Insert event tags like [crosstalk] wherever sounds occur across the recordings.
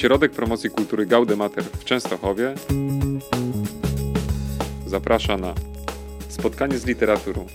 Ośrodek Promocji Kultury Gaudemater w Częstochowie zaprasza na spotkanie z literaturą.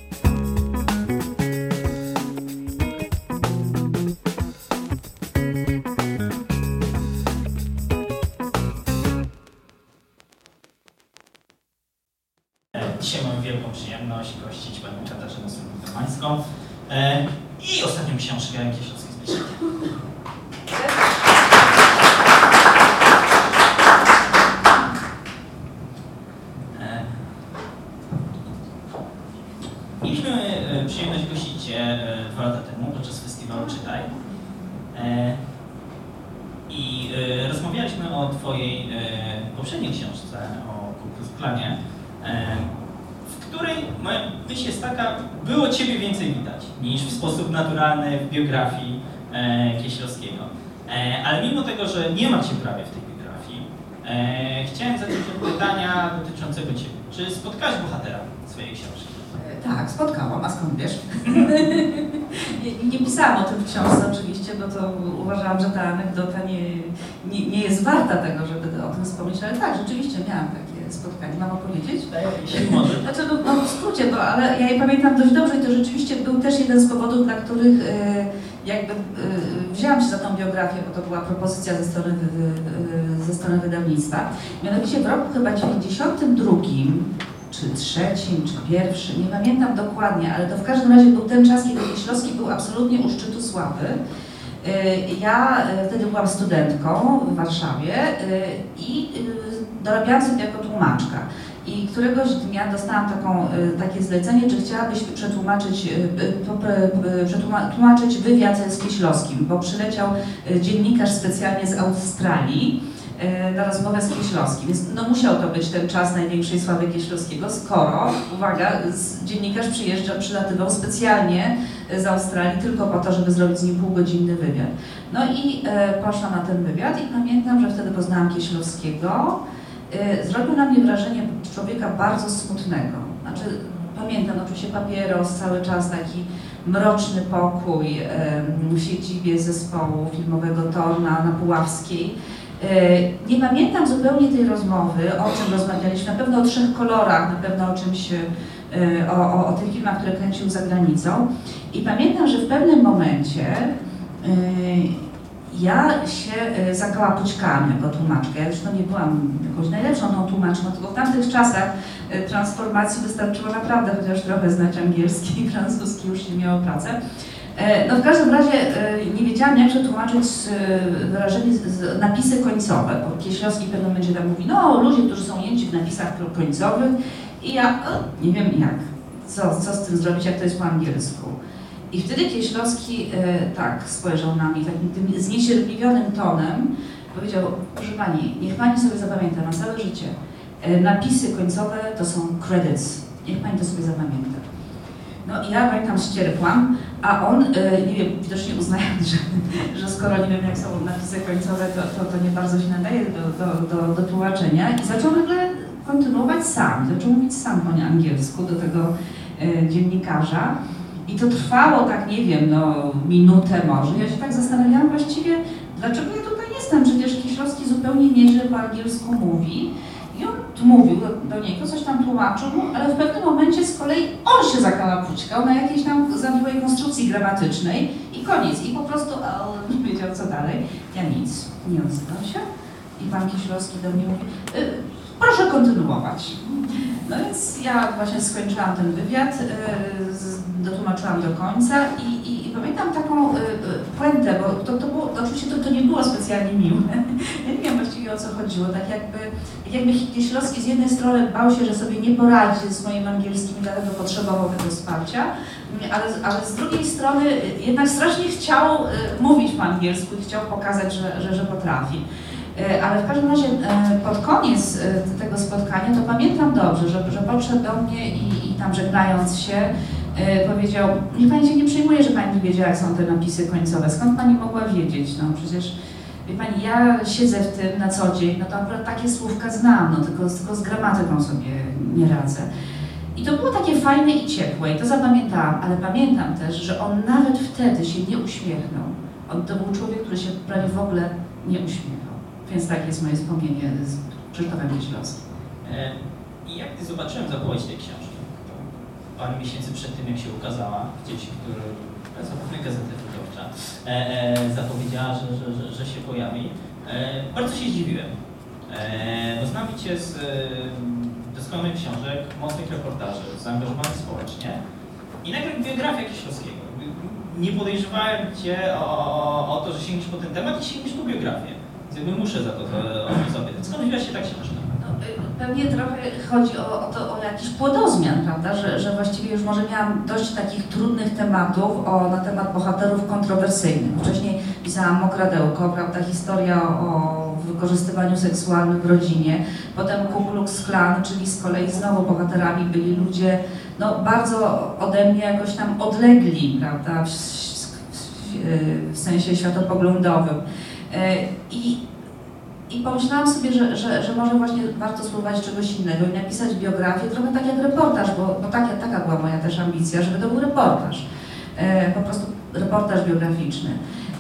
Uważałam, że ta anegdota nie, nie, nie jest warta tego, żeby o tym wspomnieć, ale tak, rzeczywiście miałam takie spotkanie. Mam opowiedzieć? Może. Znaczy, no, no w skrócie, bo, ale ja je pamiętam dość dobrze i to rzeczywiście był też jeden z powodów, dla których e, jakby e, wzięłam się za tą biografię, bo to była propozycja ze strony, wy, ze strony wydawnictwa. Mianowicie w roku chyba 92 czy trzecim, czy pierwszym, nie pamiętam dokładnie, ale to w każdym razie był ten czas, kiedy Kieślowski był absolutnie u szczytu sławy. Y, Ja y, wtedy byłam studentką w Warszawie y, i dorabiałam sobie jako tłumaczka. I któregoś dnia dostałam taką, takie zlecenie, czy chciałabyś przetłumaczyć, y, y, po- y, przetłuma- tłumaczyć wywiad z Kieślowskim, bo przyleciał dziennikarz specjalnie z Australii na rozmowę z Kieślowskim. Więc no musiał to być ten czas największej sławy Kieślowskiego, skoro, uwaga, dziennikarz przyjeżdża, przylatywał specjalnie y, z Australii tylko po to, żeby zrobić z nim półgodzinny wywiad. No i e, poszłam na ten wywiad i pamiętam, że wtedy poznałam Kieślowskiego. E, zrobił na mnie wrażenie człowieka bardzo smutnego. Znaczy, pamiętam oczywiście papieros, cały czas taki mroczny pokój e, w siedzibie zespołu filmowego Torna na Puławskiej. E, Nie pamiętam zupełnie tej rozmowy, o czym rozmawialiśmy, na pewno o trzech kolorach, na pewno o czymś, e, o, o, o tych filmach, które kręcił za granicą. I pamiętam, że w pewnym momencie y, ja się y, zakałapućkałam jako tłumaczka. Ja zresztą nie byłam jakąś najlepszą tą tłumaczką, tylko w tamtych czasach transformacji wystarczyło naprawdę chociaż trochę znać angielski i francuski, już się miało pracę. E, No w każdym razie e, nie wiedziałam, jak przetłumaczyć e, wyrażenie, napisy końcowe, bo Kieślowski pewnym momencie tam mówi, no ludzie, którzy są ujęci w napisach końcowych i ja nie wiem jak, co, co z tym zrobić, jak to jest po angielsku. I wtedy Kieślowski tak spojrzał na mnie takim tym zniecierpliwionym tonem, powiedział, proszę Pani, niech Pani sobie zapamięta na całe życie, napisy końcowe to są credits, niech Pani to sobie zapamięta. No i ja pamiętam ścierpłam, a on, e, nie wiem, widocznie uznając, że, że skoro nie wiem jak są napisy końcowe, to, to, to nie bardzo się nadaje do, do, do, do tłumaczenia i zaczął nagle kontynuować sam, zaczął mówić sam po angielsku do tego e, dziennikarza. I to trwało tak, nie wiem, no minutę może. Ja się tak zastanawiałam właściwie, dlaczego ja tutaj jestem. Przecież Kieślowski zupełnie nieźle po angielsku mówi. I on mówił do, niego, coś tam tłumaczył mu, ale w pewnym momencie z kolei on się zakalapućkał na jakiejś tam zawiłej konstrukcji gramatycznej i koniec. I po prostu a, nie wiedział co dalej. Ja nic, nie odzywam się. I pan Kieślowski do mnie mówi, y, proszę kontynuować. No więc ja właśnie skończyłam ten wywiad, y, dotłumaczyłam do końca i, i, i pamiętam taką y, y, puentę, bo to, to było, oczywiście to, to nie było specjalnie miłe. [laughs] Ja nie wiem właściwie o co chodziło, tak jakby, jakby Kieślowski z jednej strony bał się, że sobie nie poradzi z moim angielskim dlatego potrzebował tego wsparcia, ale, ale z drugiej strony jednak strasznie chciał mówić po angielsku i chciał pokazać, że, że, że potrafi. E, Ale w każdym razie e, pod koniec e, tego spotkania to pamiętam dobrze, że, że podszedł do mnie i, i tam żegnając się powiedział, niech Pani się nie przejmuje, że Pani nie wiedziała, jak są te napisy końcowe. Skąd Pani mogła wiedzieć? No przecież, wie Pani, ja siedzę w tym na co dzień, no to akurat takie słówka znam, no tylko, tylko z gramatyką sobie nie radzę. I to było takie fajne i ciepłe i to zapamiętałam, ale pamiętam też, że on nawet wtedy się nie uśmiechnął. On to był człowiek, który się prawie w ogóle nie uśmiechał. Więc takie jest moje wspomnienie z Krzysztofem Kieślowskim. E, I jak ty zobaczyłem zapowiedź tej książki, parę miesięcy przed tym, jak się ukazała, gdzieś, który zapewne Gazeta Wyborcza e, e, zapowiedziała, że, że, że, że się pojawi, e, bardzo się zdziwiłem. E, bo znam cię z e, doskonałych książek, mocnych reportaży, zaangażowanych społecznie i nagle biografia Kieślowskiego. Nie podejrzewałem cię o, o, o to, że sięgniesz po ten temat i sięgniesz po biografię. Jakby muszę za to, to o to zapytać. Skąd się ta książka? No, y, Pewnie trochę chodzi o, o, to, o jakiś płodozmian, prawda? Że, że właściwie już może miałam dość takich trudnych tematów o, na temat bohaterów kontrowersyjnych. Wcześniej pisałam Mokradełko, prawda? Historia o wykorzystywaniu seksualnym w rodzinie. Potem Ku Klux Klan, czyli z kolei znowu bohaterami byli ludzie no, bardzo ode mnie jakoś tam odlegli, prawda? W, w, w sensie światopoglądowym. E, I i pomyślałam sobie, że, że, że może właśnie warto spróbować czegoś innego i napisać biografię, trochę tak jak reportaż, bo, bo taka, taka była moja też ambicja, żeby to był reportaż. E, po prostu reportaż biograficzny.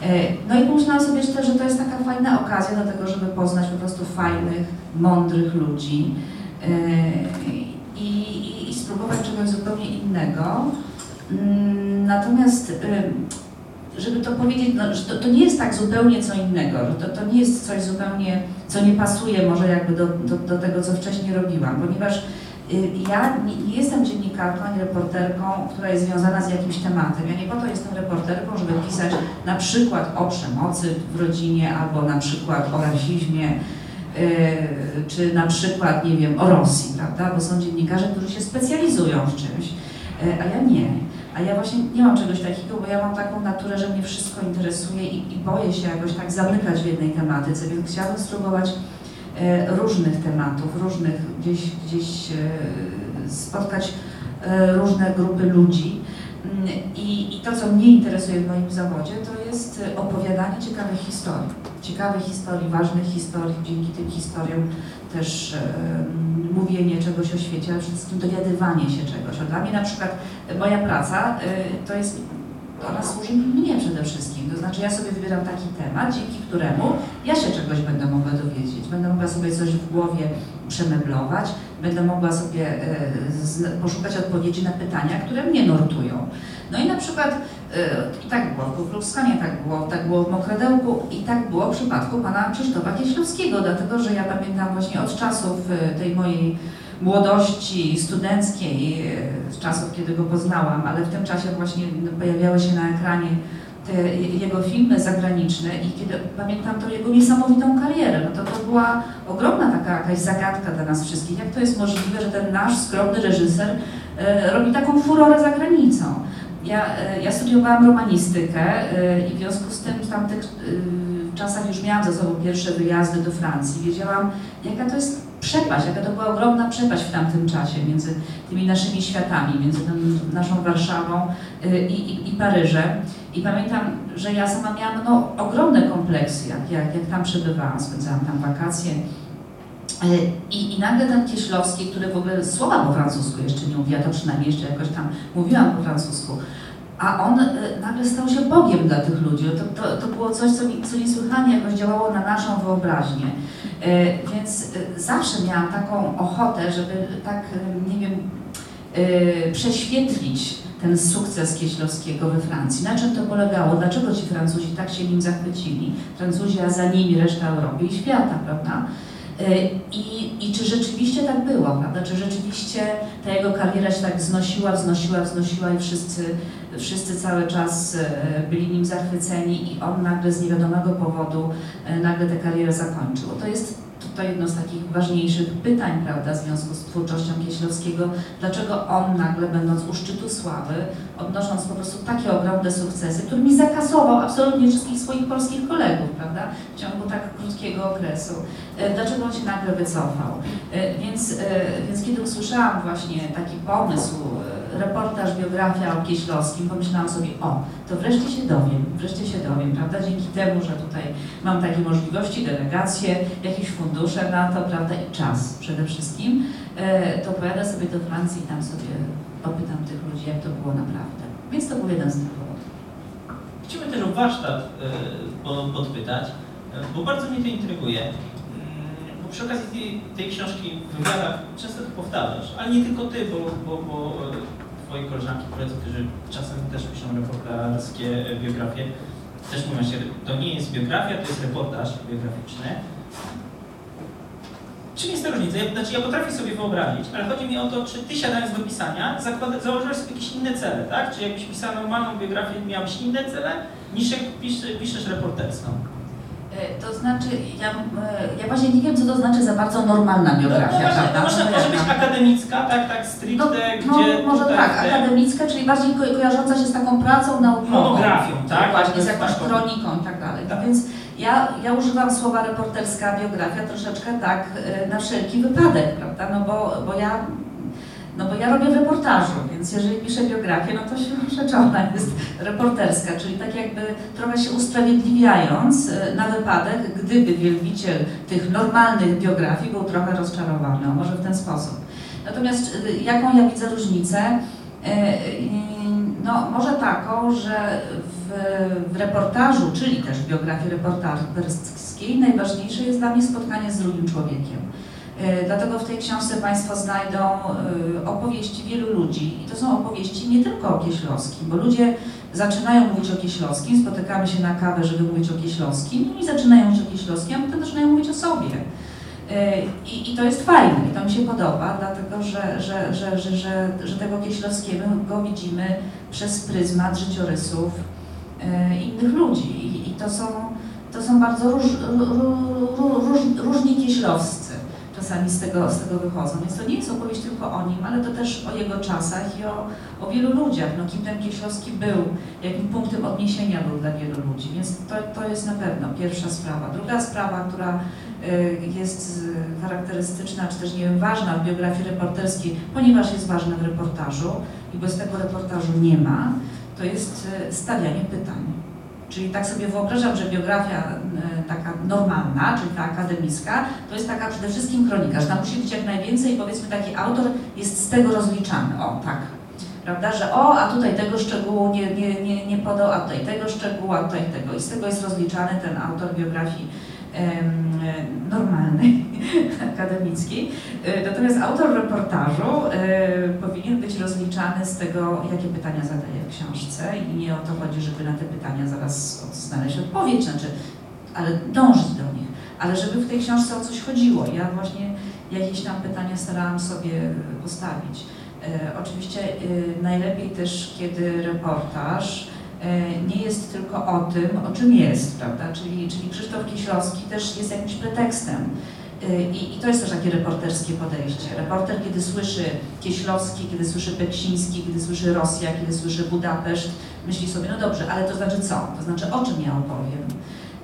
E, no i pomyślałam sobie też, że to jest taka fajna okazja do tego, żeby poznać po prostu fajnych, mądrych ludzi i, i, i spróbować czegoś zupełnie innego. Mm, Natomiast żeby to powiedzieć, no, że to, to nie jest tak zupełnie co innego, że to, to nie jest coś zupełnie, co nie pasuje może jakby do, do, do tego, co wcześniej robiłam, ponieważ y, ja nie, jestem dziennikarką ani reporterką, która jest związana z jakimś tematem. Ja nie po to jestem reporterką, żeby pisać na przykład o przemocy w rodzinie albo na przykład o rasizmie, y, czy na przykład, nie wiem, o Rosji, prawda? Bo są dziennikarze, którzy się specjalizują w czymś, y, a ja nie. A ja właśnie nie mam czegoś takiego, bo ja mam taką naturę, że mnie wszystko interesuje i, i boję się jakoś tak zamykać w jednej tematyce, więc chciałabym spróbować e, różnych tematów, różnych gdzieś, gdzieś e, spotkać e, różne grupy ludzi. I, I to, co mnie interesuje w moim zawodzie, to jest e, opowiadanie ciekawych historii. Ciekawych historii, ważnych historii, dzięki tym historiom też e, mówienie czegoś o świecie, ale przede wszystkim dowiadywanie się czegoś. A dla mnie na przykład e, moja praca e, to jest, ona służy mnie przede wszystkim. To znaczy ja sobie wybieram taki temat, dzięki któremu ja się czegoś będę mogła dowiedzieć. Będę mogła sobie coś w głowie przemeblować, będę mogła sobie e, poszukać odpowiedzi na pytania, które mnie nurtują. No i na przykład e, tak było w Kuklukskanie, tak było, tak było w Mokredełku i tak było w przypadku pana Krzysztofa Kieślowskiego, dlatego że ja pamiętam właśnie od czasów e, tej mojej młodości studenckiej, z czasów, kiedy go poznałam, ale w tym czasie właśnie pojawiały się na ekranie te jego filmy zagraniczne i kiedy pamiętam tą jego niesamowitą karierę, no to to była ogromna taka jakaś zagadka dla nas wszystkich. Jak to jest możliwe, że ten nasz skromny reżyser e, robi taką furorę za granicą? Ja, e, ja studiowałam romanistykę e, i w związku z tym w tamtych e, czasach już miałam za sobą pierwsze wyjazdy do Francji. Wiedziałam, jaka to jest przepaść, jaka to była ogromna przepaść w tamtym czasie między tymi naszymi światami, między naszą Warszawą e, i, i, i Paryżem. I pamiętam, że ja sama miałam no, ogromne kompleksy, jak, jak, jak tam przebywałam, spędzałam tam wakacje. E, I, I nagle ten Kieślowski, który w ogóle słowa po francusku jeszcze nie mówiła, to przynajmniej jeszcze jakoś tam mówiłam po francusku, a on e, nagle stał się Bogiem dla tych ludzi. To, to, to było coś, co, ni- co niesłychanie jakoś działało na naszą wyobraźnię. E, Więc e, zawsze miałam taką ochotę, żeby tak, nie wiem, prześwietlić ten sukces Kieślowskiego we Francji. Na czym to polegało? Dlaczego ci Francuzi tak się nim zachwycili? Francuzi, a za nimi reszta Europy i świata, prawda? I, I czy rzeczywiście tak było, prawda? Czy rzeczywiście ta jego kariera się tak wznosiła, wznosiła, wznosiła i wszyscy, wszyscy cały czas e, byli nim zachwyceni i on nagle z niewiadomego powodu e, nagle tę karierę zakończył. To jest to jedno z takich ważniejszych pytań, prawda, w związku z twórczością Kieślowskiego. Dlaczego on nagle, będąc u szczytu sławy, odnosząc po prostu takie ogromne sukcesy, którymi zakasował absolutnie wszystkich swoich polskich kolegów, prawda, w ciągu tak krótkiego okresu, e, dlaczego on się nagle wycofał. Więc, więc kiedy usłyszałam właśnie taki pomysł, reportaż, biografia o Kieślowskim, pomyślałam sobie, o, to wreszcie się dowiem, wreszcie się dowiem, prawda, dzięki temu, że tutaj mam takie możliwości, delegacje, jakieś fundusze na to, prawda, i czas przede wszystkim, e, to pojadę sobie do Francji i tam sobie popytam tych ludzi, jak to było naprawdę. Więc to był jeden z tych powodów. Chciałbym też o warsztat e, po- podpytać. bo bardzo mnie to intryguje. Mm, Bo przy okazji tej, tej książki w wywiadach często to powtarzasz, ale nie tylko ty, bo, bo, bo twoi koleżanki, koledzy, którzy czasem też piszą reporterskie e, biografie, też mówią się, to nie jest biografia, to jest reportaż biograficzny. Czym jest ta różnica? Ja, znaczy ja potrafię sobie wyobrazić, ale chodzi mi o to, czy ty siadając do pisania, założyłeś sobie jakieś inne cele, tak? Czy jakbyś pisał normalną biografię, miałbyś inne cele, niż jak pisz, piszesz reporterską? E, To znaczy, ja, e, ja właśnie nie wiem, co to znaczy za bardzo normalna No, no biografia, właśnie, prawda? może, No, może być akademicka, tak, tak, stricte, No, gdzie no może tutaj tak, te- akademicka, czyli bardziej ko kojarząca się z taką pracą naukową. Monografią, tak? Właśnie, z jakąś Tak. kroniką i tak dalej. Tak. No więc ja, ja używam słowa reporterska biografia troszeczkę tak e, na wszelki wypadek, prawda? No bo, bo ja no bo ja robię w reportażu, więc jeżeli piszę biografię, no to się [laughs] rzecz ona jest reporterska, czyli tak jakby trochę się usprawiedliwiając e, na wypadek, gdyby wielbiciel tych normalnych biografii był trochę rozczarowany, o może w ten sposób. Natomiast e, jaką ja widzę różnicę? E, No, może taką, że w, w reportażu, czyli też w biografii reporterskiej, najważniejsze jest dla mnie spotkanie z drugim człowiekiem. E, Dlatego w tej książce Państwo znajdą e, opowieści wielu ludzi. I to są opowieści nie tylko o Kieślowskim, bo ludzie zaczynają mówić o Kieślowskim, spotykamy się na kawę, żeby mówić o Kieślowskim, i zaczynają mówić o Kieślowskim, a potem zaczynają mówić o sobie. E, I, I to jest fajne, i to mi się podoba, dlatego że, że, że, że, że, że tego Kieślowskiego go widzimy przez pryzmat życiorysów innych ludzi. I, to, są, to są bardzo róż, ró, ró, róż, różni Kieślowscy czasami z tego, z tego wychodzą. Więc to nie jest opowieść tylko o nim, ale to też o jego czasach i o, o wielu ludziach. No, kim ten Kieślowski był, jakim punktem odniesienia był dla wielu ludzi. Więc to, to jest na pewno pierwsza sprawa. Druga sprawa, która y, jest y, charakterystyczna, czy też nie wiem, ważna w biografii reporterskiej, ponieważ jest ważna w reportażu i bez tego reportażu nie ma, to jest y, stawianie pytań. Czyli tak sobie wyobrażam, że biografia y, taka normalna, czyli ta akademicka, to jest taka przede wszystkim kronikarz. Tam musi być jak najwięcej, powiedzmy taki autor jest z tego rozliczany. O, tak. Prawda, że o, a tutaj tego szczegółu nie, nie, nie, nie podał, a tutaj tego szczegółu, a tutaj tego. I z tego jest rozliczany ten autor biografii normalnej, [laughs] akademickiej. E, Natomiast autor reportażu e, powinien być rozliczany z tego, jakie pytania zadaje w książce i nie o to chodzi, żeby na te pytania zaraz znaleźć odpowiedź, znaczy, ale dążyć do nich, ale żeby w tej książce o coś chodziło. Ja właśnie jakieś tam pytania starałam sobie postawić. E, Oczywiście najlepiej też, kiedy reportaż nie jest tylko o tym, o czym jest, prawda? Czyli, czyli Krzysztof Kieślowski też jest jakimś pretekstem. E, I, I to jest też takie reporterskie podejście. Reporter, kiedy słyszy Kieślowski, kiedy słyszy Beksiński, kiedy słyszy Rosja, kiedy słyszy Budapeszt, myśli sobie, no dobrze, ale to znaczy co? To znaczy o czym ja opowiem?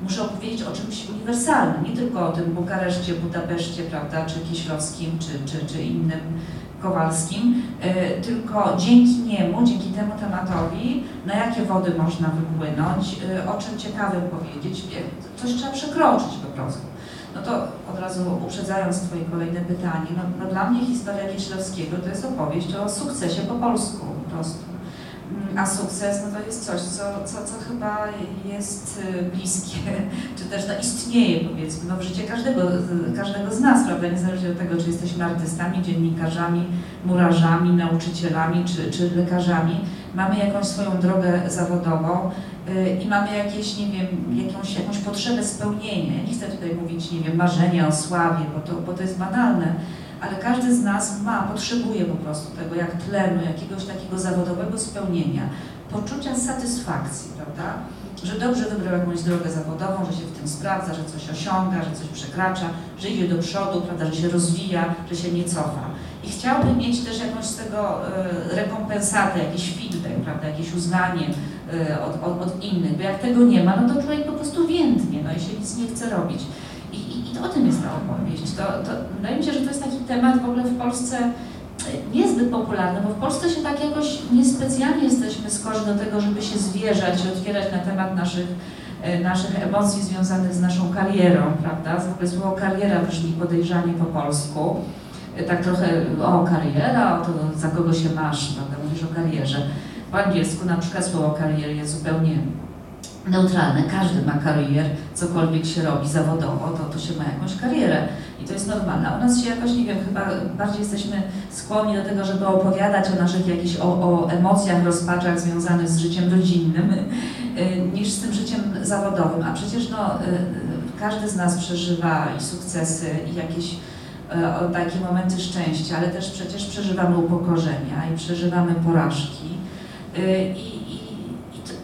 Muszę opowiedzieć o czymś uniwersalnym, nie tylko o tym Bukareszcie, Budapeszcie, prawda, czy Kieślowskim, czy, czy, czy innym Kowalskim, e, tylko dzięki niemu, dzięki temu tematowi, na jakie wody można wypłynąć, e, o czym ciekawym powiedzieć, e, coś trzeba przekroczyć po prostu. No to od razu uprzedzając Twoje kolejne pytanie, no, no dla mnie historia Kieślowskiego to jest opowieść o sukcesie po polsku po prostu. A sukces no to jest coś, co, co, co chyba jest y, bliskie, [laughs] czy też no, istnieje powiedzmy no, w życie każdego, z- każdego z nas, prawda? Niezależnie od tego, czy jesteśmy artystami, dziennikarzami, murarzami, nauczycielami czy, czy lekarzami. Mamy jakąś swoją drogę zawodową y, i mamy jakieś, nie wiem, jakąś, jakąś potrzebę spełnienia. Ja nie chcę tutaj mówić, nie wiem, marzenia o sławie, bo to, bo to jest banalne, ale każdy z nas ma, potrzebuje po prostu tego, jak tlenu, jakiegoś takiego zawodowego spełnienia, poczucia satysfakcji, prawda? Że dobrze wybrał jakąś drogę zawodową, że się w tym sprawdza, że coś osiąga, że coś przekracza, że idzie do przodu, prawda, że się rozwija, że się nie cofa. I chciałby mieć też jakąś z tego e, rekompensatę, jakiś feedback, prawda, jakieś uznanie e, od, od, od innych, bo jak tego nie ma, no to człowiek po prostu więdnie, no i się nic nie chce robić. I, to o tym jest ta opowieść. To, to, wydaje mi się, że to jest taki temat w ogóle w Polsce niezbyt popularny, bo w Polsce się tak jakoś niespecjalnie jesteśmy skorzy do tego, żeby się zwierzać otwierać na temat naszych, e, naszych emocji związanych z naszą karierą, prawda? W ogóle słowo kariera brzmi podejrzanie po polsku. E, Tak trochę, o kariera, o to za kogo się masz, prawda? Mówisz o karierze. Po angielsku na przykład słowo kariery jest zupełnie neutralne. Każdy ma karierę, cokolwiek się robi zawodowo, to, to się ma jakąś karierę i to jest normalne. U nas się jakoś, nie wiem, chyba bardziej jesteśmy skłonni do tego, żeby opowiadać o naszych jakichś, o, o emocjach, rozpaczach związanych z życiem rodzinnym, y, niż z tym życiem zawodowym. A przecież no, y, y, każdy z nas przeżywa i sukcesy, i jakieś takie momenty szczęścia, ale też przecież przeżywamy upokorzenia i przeżywamy porażki. I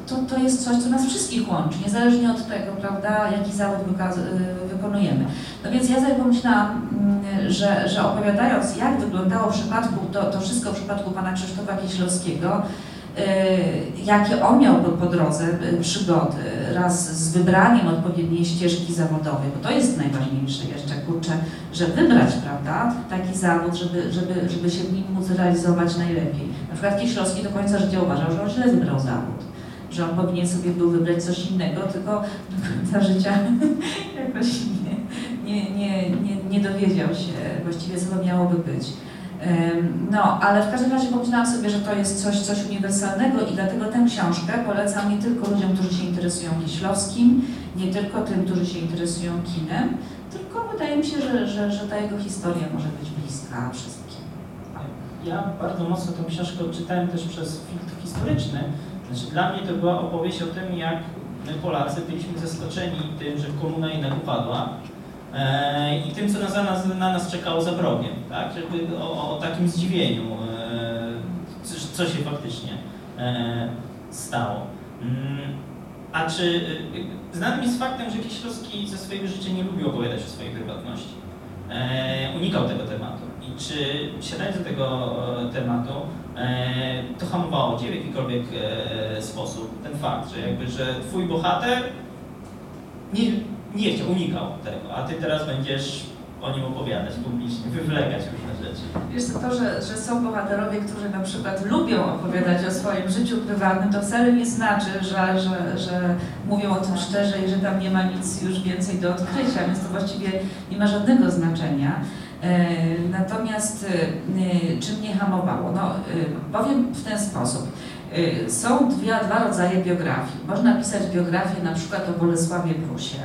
to, to- jest coś, co nas wszystkich łączy, niezależnie od tego, prawda, jaki zawód y, wykonujemy. No więc ja sobie pomyślałam, mm, że, że opowiadając, jak wyglądało w przypadku, to, to wszystko w przypadku pana Krzysztofa Kieślowskiego, y, jakie on miał po, po drodze y, przygody, raz z wybraniem odpowiedniej ścieżki zawodowej, bo to jest najważniejsze jeszcze, kurczę, że wybrać, prawda, taki zawód, żeby, żeby, żeby się w nim móc realizować najlepiej. Na przykład Kieślowski do końca życia uważał, że on źle wybrał zawód, że on powinien sobie był wybrać coś innego, tylko do końca życia [laughs] jakoś nie, nie, nie, nie, nie dowiedział się właściwie, co to miałoby być. No, ale w każdym razie pomyślałam sobie, że to jest coś, coś uniwersalnego i dlatego tę książkę polecam nie tylko ludziom, którzy się interesują Kieślowskim, nie tylko tym, którzy się interesują kinem, tylko wydaje mi się, że, że, że ta jego historia może być bliska wszystkim. Ja bardzo mocno tę książkę odczytałem też przez filtr historyczny. Znaczy, dla mnie to była opowieść o tym, jak my Polacy byliśmy zaskoczeni tym, że komuna jednak upadła e, i tym, co na, nas, na nas czekało za progiem, tak? Jakby o, o takim zdziwieniu, e, co, się faktycznie e, stało. Mm, A czy e, znanym jest faktem, że Kieślowski ze swojego życia nie lubił opowiadać o swojej prywatności? E, unikał tego tematu. I czy siadając do tego e, tematu, e, to hamowało Cię w jakikolwiek e, sposób ten fakt, że jakby, że Twój bohater nie, nie chciał, unikał tego, a Ty teraz będziesz o nim opowiadać publicznie, wywlekać różne rzeczy. Wiesz to, że, że są bohaterowie, którzy na przykład lubią opowiadać o swoim życiu prywatnym, to wcale nie znaczy, że, że, że mówią o tym szczerze i że tam nie ma nic już więcej do odkrycia, więc to właściwie nie ma żadnego znaczenia. E, Natomiast e, czym mnie hamowało? No, e, powiem w ten sposób. Są dwie, dwa rodzaje biografii. Można pisać biografię na przykład o Bolesławie Prusie,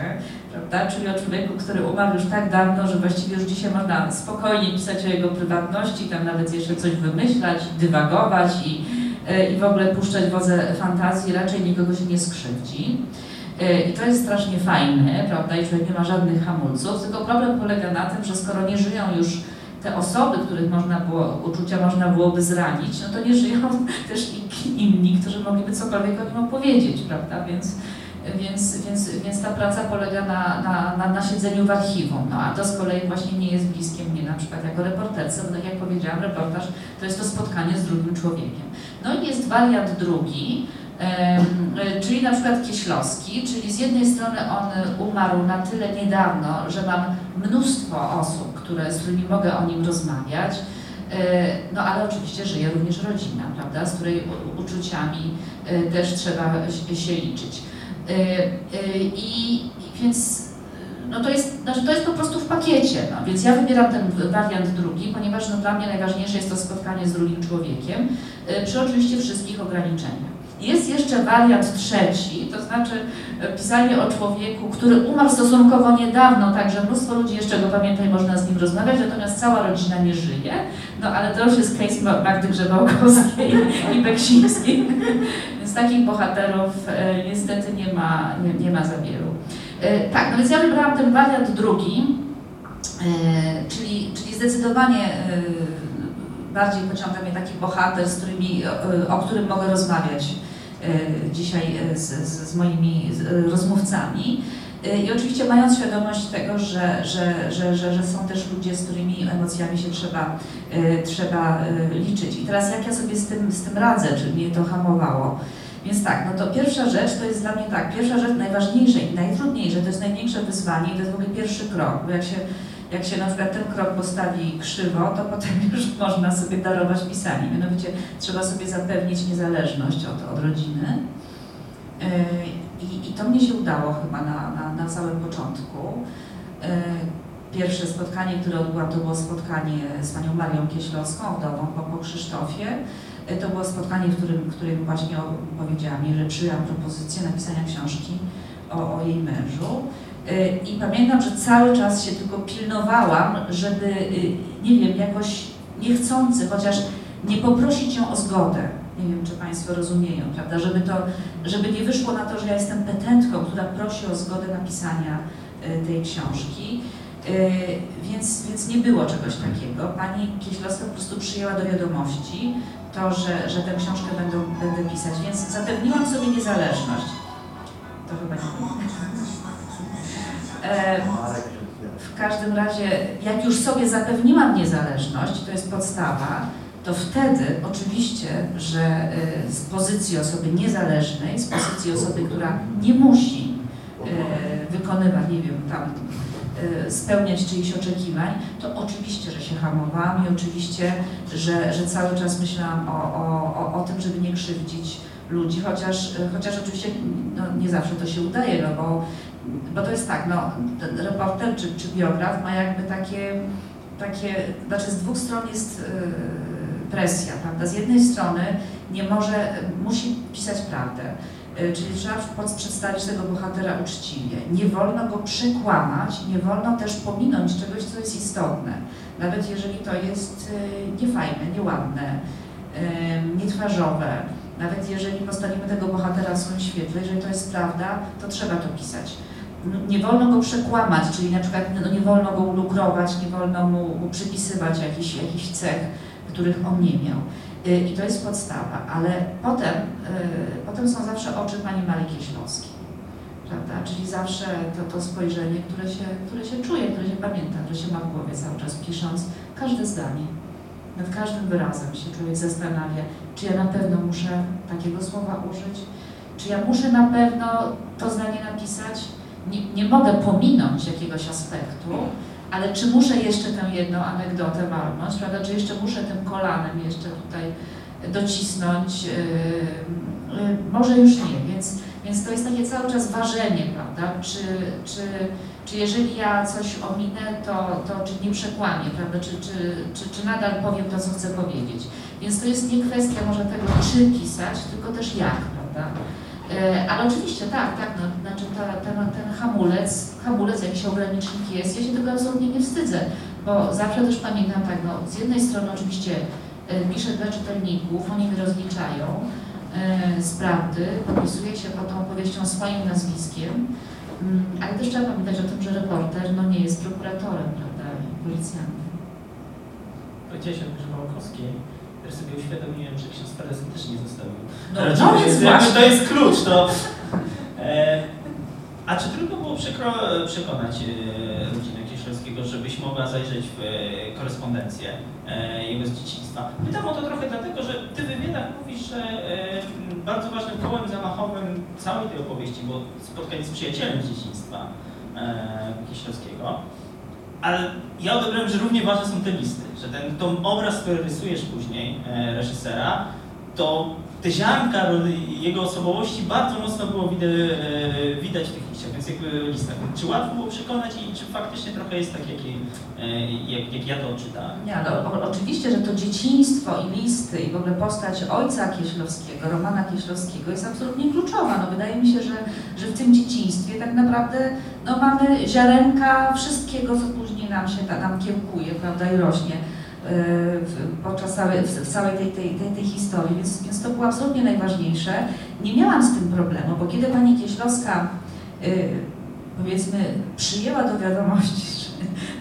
prawda? czyli o człowieku, który umarł już tak dawno, że właściwie już dzisiaj można spokojnie pisać o jego prywatności, tam nawet jeszcze coś wymyślać, dywagować i, i w ogóle puszczać wodze fantazji, raczej nikogo się nie skrzywdzi. E, I to jest strasznie fajne, prawda? I człowiek nie ma żadnych hamulców, tylko problem polega na tym, że skoro nie żyją już te osoby, których można było, uczucia można byłoby zranić, no to nie żyją [laughs] też inni, którzy mogliby cokolwiek o nim opowiedzieć, prawda? Więc, więc, więc, więc ta praca polega na, na, na, na siedzeniu w archiwum, no a to z kolei właśnie nie jest bliskie mnie na przykład jako reporterce, bo tak jak powiedziałam, reportaż to jest to spotkanie z drugim człowiekiem. No i jest wariant drugi, czyli na przykład Kieślowski, czyli z jednej strony on umarł na tyle niedawno, że mam mnóstwo osób, które, z którymi mogę o nim rozmawiać, E, No ale oczywiście żyje również rodzina, prawda, z której uczuciami e, też trzeba się- liczyć. E, e, I, więc no to jest, znaczy to jest po prostu w pakiecie, no, więc ja wybieram ten wariant drugi, ponieważ no, dla mnie najważniejsze jest to spotkanie z drugim człowiekiem, e, przy oczywiście wszystkich ograniczeniach. Jest jeszcze wariant trzeci, to znaczy e, pisanie o człowieku, który umarł stosunkowo niedawno, także mnóstwo ludzi jeszcze go pamięta i można z nim rozmawiać, natomiast cała rodzina nie żyje. No ale to już jest case Ma- Magdy Grzebałkowskiej i Beksińskiej, [laughs] więc takich bohaterów e, niestety nie ma, nie, nie ma za wielu. E, tak, no więc ja wybrałam ten wariant drugi, czyli, czyli zdecydowanie bardziej pociąga mnie taki bohater, z którymi, o którym mogę rozmawiać dzisiaj e, z, z, moimi e, rozmówcami. E, I oczywiście mając świadomość tego, że, że, że, że, że są też ludzie, z którymi emocjami się trzeba, e, trzeba e, liczyć. I teraz jak ja sobie z tym, z tym radzę, czy mnie to hamowało? Więc tak, no to pierwsza rzecz to jest dla mnie tak, pierwsza rzecz najważniejsza i najtrudniejsza, to jest największe wyzwanie i to jest w ogóle pierwszy krok, bo jak się, jak się na przykład ten krok postawi krzywo, to potem [laughs] już można sobie darować pisanie. Mianowicie trzeba sobie zapewnić niezależność od, od rodziny. Yy, I, I to mnie się udało chyba na, na, na samym początku. Yy, Pierwsze spotkanie, które odbyłam, to było spotkanie z panią Marią Kieślowską, wdową po, po Krzysztofie. E, To było spotkanie, w którym, w którym właśnie powiedziała mi, że przyjęłam propozycję napisania książki o, o jej mężu. E, I pamiętam, że cały czas się tylko pilnowałam, żeby, y, nie wiem, jakoś niechcący, chociaż nie poprosić ją o zgodę. Nie wiem, czy Państwo rozumieją, prawda? Żeby, to, żeby nie wyszło na to, że ja jestem petentką, która prosi o zgodę napisania y, tej książki. Y, Więc, więc nie było czegoś takiego. Pani Kieślowska po prostu przyjęła do wiadomości to, że, że tę książkę będę, będę pisać, więc zapewniłam sobie niezależność. To chyba nie e, [laughs] w każdym razie, jak już sobie zapewniłam niezależność, to jest podstawa, to wtedy oczywiście, że y, z pozycji osoby niezależnej, z pozycji osoby, która nie musi y, wykonywać, nie wiem, tam y, spełniać czyichś oczekiwań, to oczywiście, że się hamowałam i oczywiście, że, że cały czas myślałam o, o, o, o tym, żeby nie krzywdzić ludzi, chociaż, chociaż oczywiście no, nie zawsze to się udaje, no bo, bo to jest tak, no, reporter czy, czy biograf ma jakby takie, takie, znaczy z dwóch stron jest yy, presja, prawda? Z jednej strony nie może, musi pisać prawdę, yy, czyli trzeba przedstawić tego bohatera uczciwie. Nie wolno go przekłamać, nie wolno też pominąć czegoś, co jest istotne, nawet jeżeli to jest yy, niefajne, nieładne, nietwarzowe. Nawet jeżeli postawimy tego bohatera w swoim świetle, jeżeli to jest prawda, to trzeba to pisać. N- Nie wolno go przekłamać, czyli na przykład no, nie wolno go ulukrować, nie wolno mu, mu przypisywać jakichś, jakichś cech, których on nie miał. Y, I to jest podstawa, ale potem, y, potem są zawsze oczy pani Marii Kieślowskiej. Prawda? Czyli zawsze to, to spojrzenie, które się, które się czuje, które się pamięta, które się ma w głowie cały czas pisząc każde zdanie. Nad każdym wyrazem się człowiek zastanawia, czy ja na pewno muszę takiego słowa użyć, czy ja muszę na pewno to zdanie napisać. Nie, nie mogę pominąć jakiegoś aspektu, ale czy muszę jeszcze tę jedną anegdotę walnąć, prawda? Czy jeszcze muszę tym kolanem jeszcze tutaj docisnąć? Yy, yy, może już nie, więc, więc to jest takie cały czas ważenie, prawda? Czy, czy, czy jeżeli ja coś ominę, to, to czy nie przekłamię, prawda? Czy, czy, czy, czy nadal powiem to, co chcę powiedzieć. Więc to jest nie kwestia może tego, czy pisać, tylko też jak, prawda? E, Ale oczywiście tak, tak, no, znaczy ta, ten, ten hamulec, hamulec, jakiś ogranicznik jest, ja się tego absolutnie nie wstydzę, bo zawsze też pamiętam tak, no z jednej strony oczywiście e, piszę dla czytelników, oni mnie rozliczają e, z prawdy, podpisuję się pod tą opowieścią swoim nazwiskiem, mm, ale też trzeba pamiętać o tym, że reporter no, nie jest prokuratorem, prawda, policjantem. Powiedziałeś o Małkowskiej. Teraz sobie uświadomiłem, że ksiądz Teresa też nie zostawił. No, Ale no to więc jest, właśnie. to jest klucz, to... E, a czy trudno było przekonać e, rodzinę Kieślowskiego, żebyś mogła zajrzeć w e, korespondencję e, jego z dzieciństwa? Pytam o to trochę dlatego, że ty w wywiadach mówisz, że e, bardzo ważnym kołem zamachowym całej tej opowieści było spotkanie z przyjacielem z dzieciństwa e, Kieślowskiego. Ale ja odebrałem, że równie ważne są te listy, że ten tą obraz, który rysujesz później e, reżysera, to te ziarnka jego osobowości bardzo mocno było widać, e, widać w tych listach, więc jakby listach. Czy łatwo było przekonać i czy faktycznie trochę jest tak, jak, e, jak, jak ja to odczytałem? Nie, ale o, oczywiście, że to dzieciństwo i listy i w ogóle postać ojca Kieślowskiego, Romana Kieślowskiego jest absolutnie kluczowa. No, wydaje mi się, że, że w tym dzieciństwie tak naprawdę no, mamy ziarenka wszystkiego, co później nam się ta, nam kiełkuje, prawda, i rośnie w- podczas całej, całej tej, tej, tej, tej historii, więc, więc to było absolutnie najważniejsze. Nie miałam z tym problemu, bo kiedy pani Kieślowska yy, powiedzmy przyjęła do wiadomości, [laughs]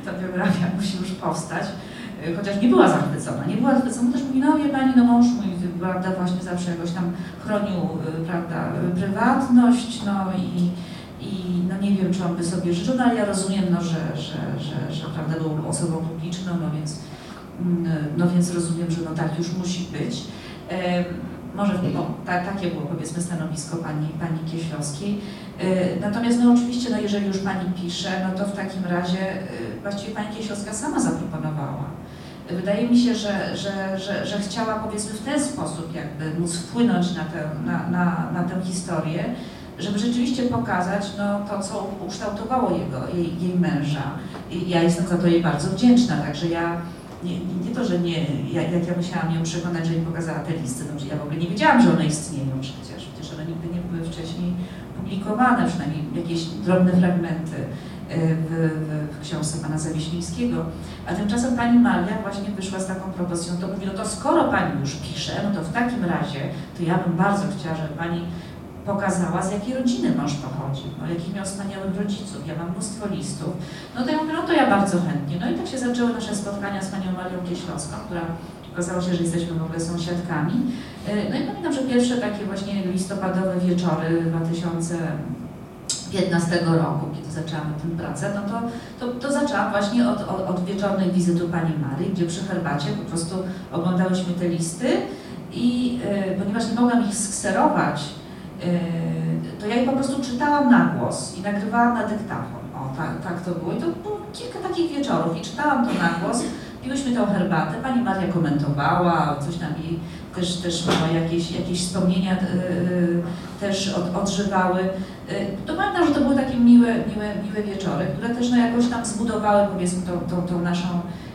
że ta biografia musi już powstać, y, chociaż nie była zachwycona, nie była zachwycona, też mówi, no wie pani, no mąż mój, prawda, właśnie zawsze jakoś tam chronił, prawda, prywatność, no i, i no nie wiem, czy on by sobie życzył, no ale ja rozumiem, no, że, że, że, że prawda, był osobą publiczną, no więc, mm, no więc rozumiem, że no tak już musi być. Em, Może no, ta, takie było powiedzmy stanowisko pani, pani Kieślowskiej. E, Natomiast no oczywiście, no jeżeli już Pani pisze, no to w takim razie e, właściwie Pani Kieślowska sama zaproponowała. E, Wydaje mi się, że, że, że, że chciała powiedzmy w ten sposób jakby móc wpłynąć na tę, na, na, na tę historię, żeby rzeczywiście pokazać no, to, co ukształtowało jego, jej, jej męża. I ja jestem za to jej bardzo wdzięczna, także ja nie, nie, to, że nie, jak, ja musiałam ją przekonać, że mi pokazała te listy, no, ja w ogóle nie wiedziałam, że one istnieją przecież, przecież one nigdy nie były wcześniej publikowane, przynajmniej jakieś drobne fragmenty e, w, w, w książce pana Zawieślińskiego. A tymczasem pani Maria właśnie wyszła z taką propozycją, to mówi, no to skoro pani już pisze, no to w takim razie, to ja bym bardzo chciała, żeby pani pokazała, z jakiej rodziny mąż pochodzi, no, jakich miał wspaniałych rodziców, ja mam mnóstwo listów. No to ja mówię, no to ja bardzo chętnie. No i tak się zaczęły nasze spotkania z panią Marią Kieślowską, która okazało się, że jesteśmy w ogóle sąsiadkami. E, No i pamiętam, że pierwsze takie właśnie listopadowe wieczory 2015 roku, kiedy zaczęłam tę pracę, no to, to, to zaczęłam właśnie od, od, od wieczornej wizyty pani Marii, gdzie przy herbacie po prostu oglądałyśmy te listy i e, ponieważ nie mogłam ich skserować, to ja je po prostu czytałam na głos i nagrywałam na dyktafon. O, tak, tak to było. I to było kilka takich wieczorów i czytałam to na głos. Piłyśmy tą herbatę, pani Maria komentowała, coś tam jej też, też miała jakieś, jakieś wspomnienia yy, też od, odżywały. Yy, to pamiętam, że to były takie miłe, miłe, miłe wieczory, które też no, jakoś tam zbudowały powiedzmy tą, tą, tą naszą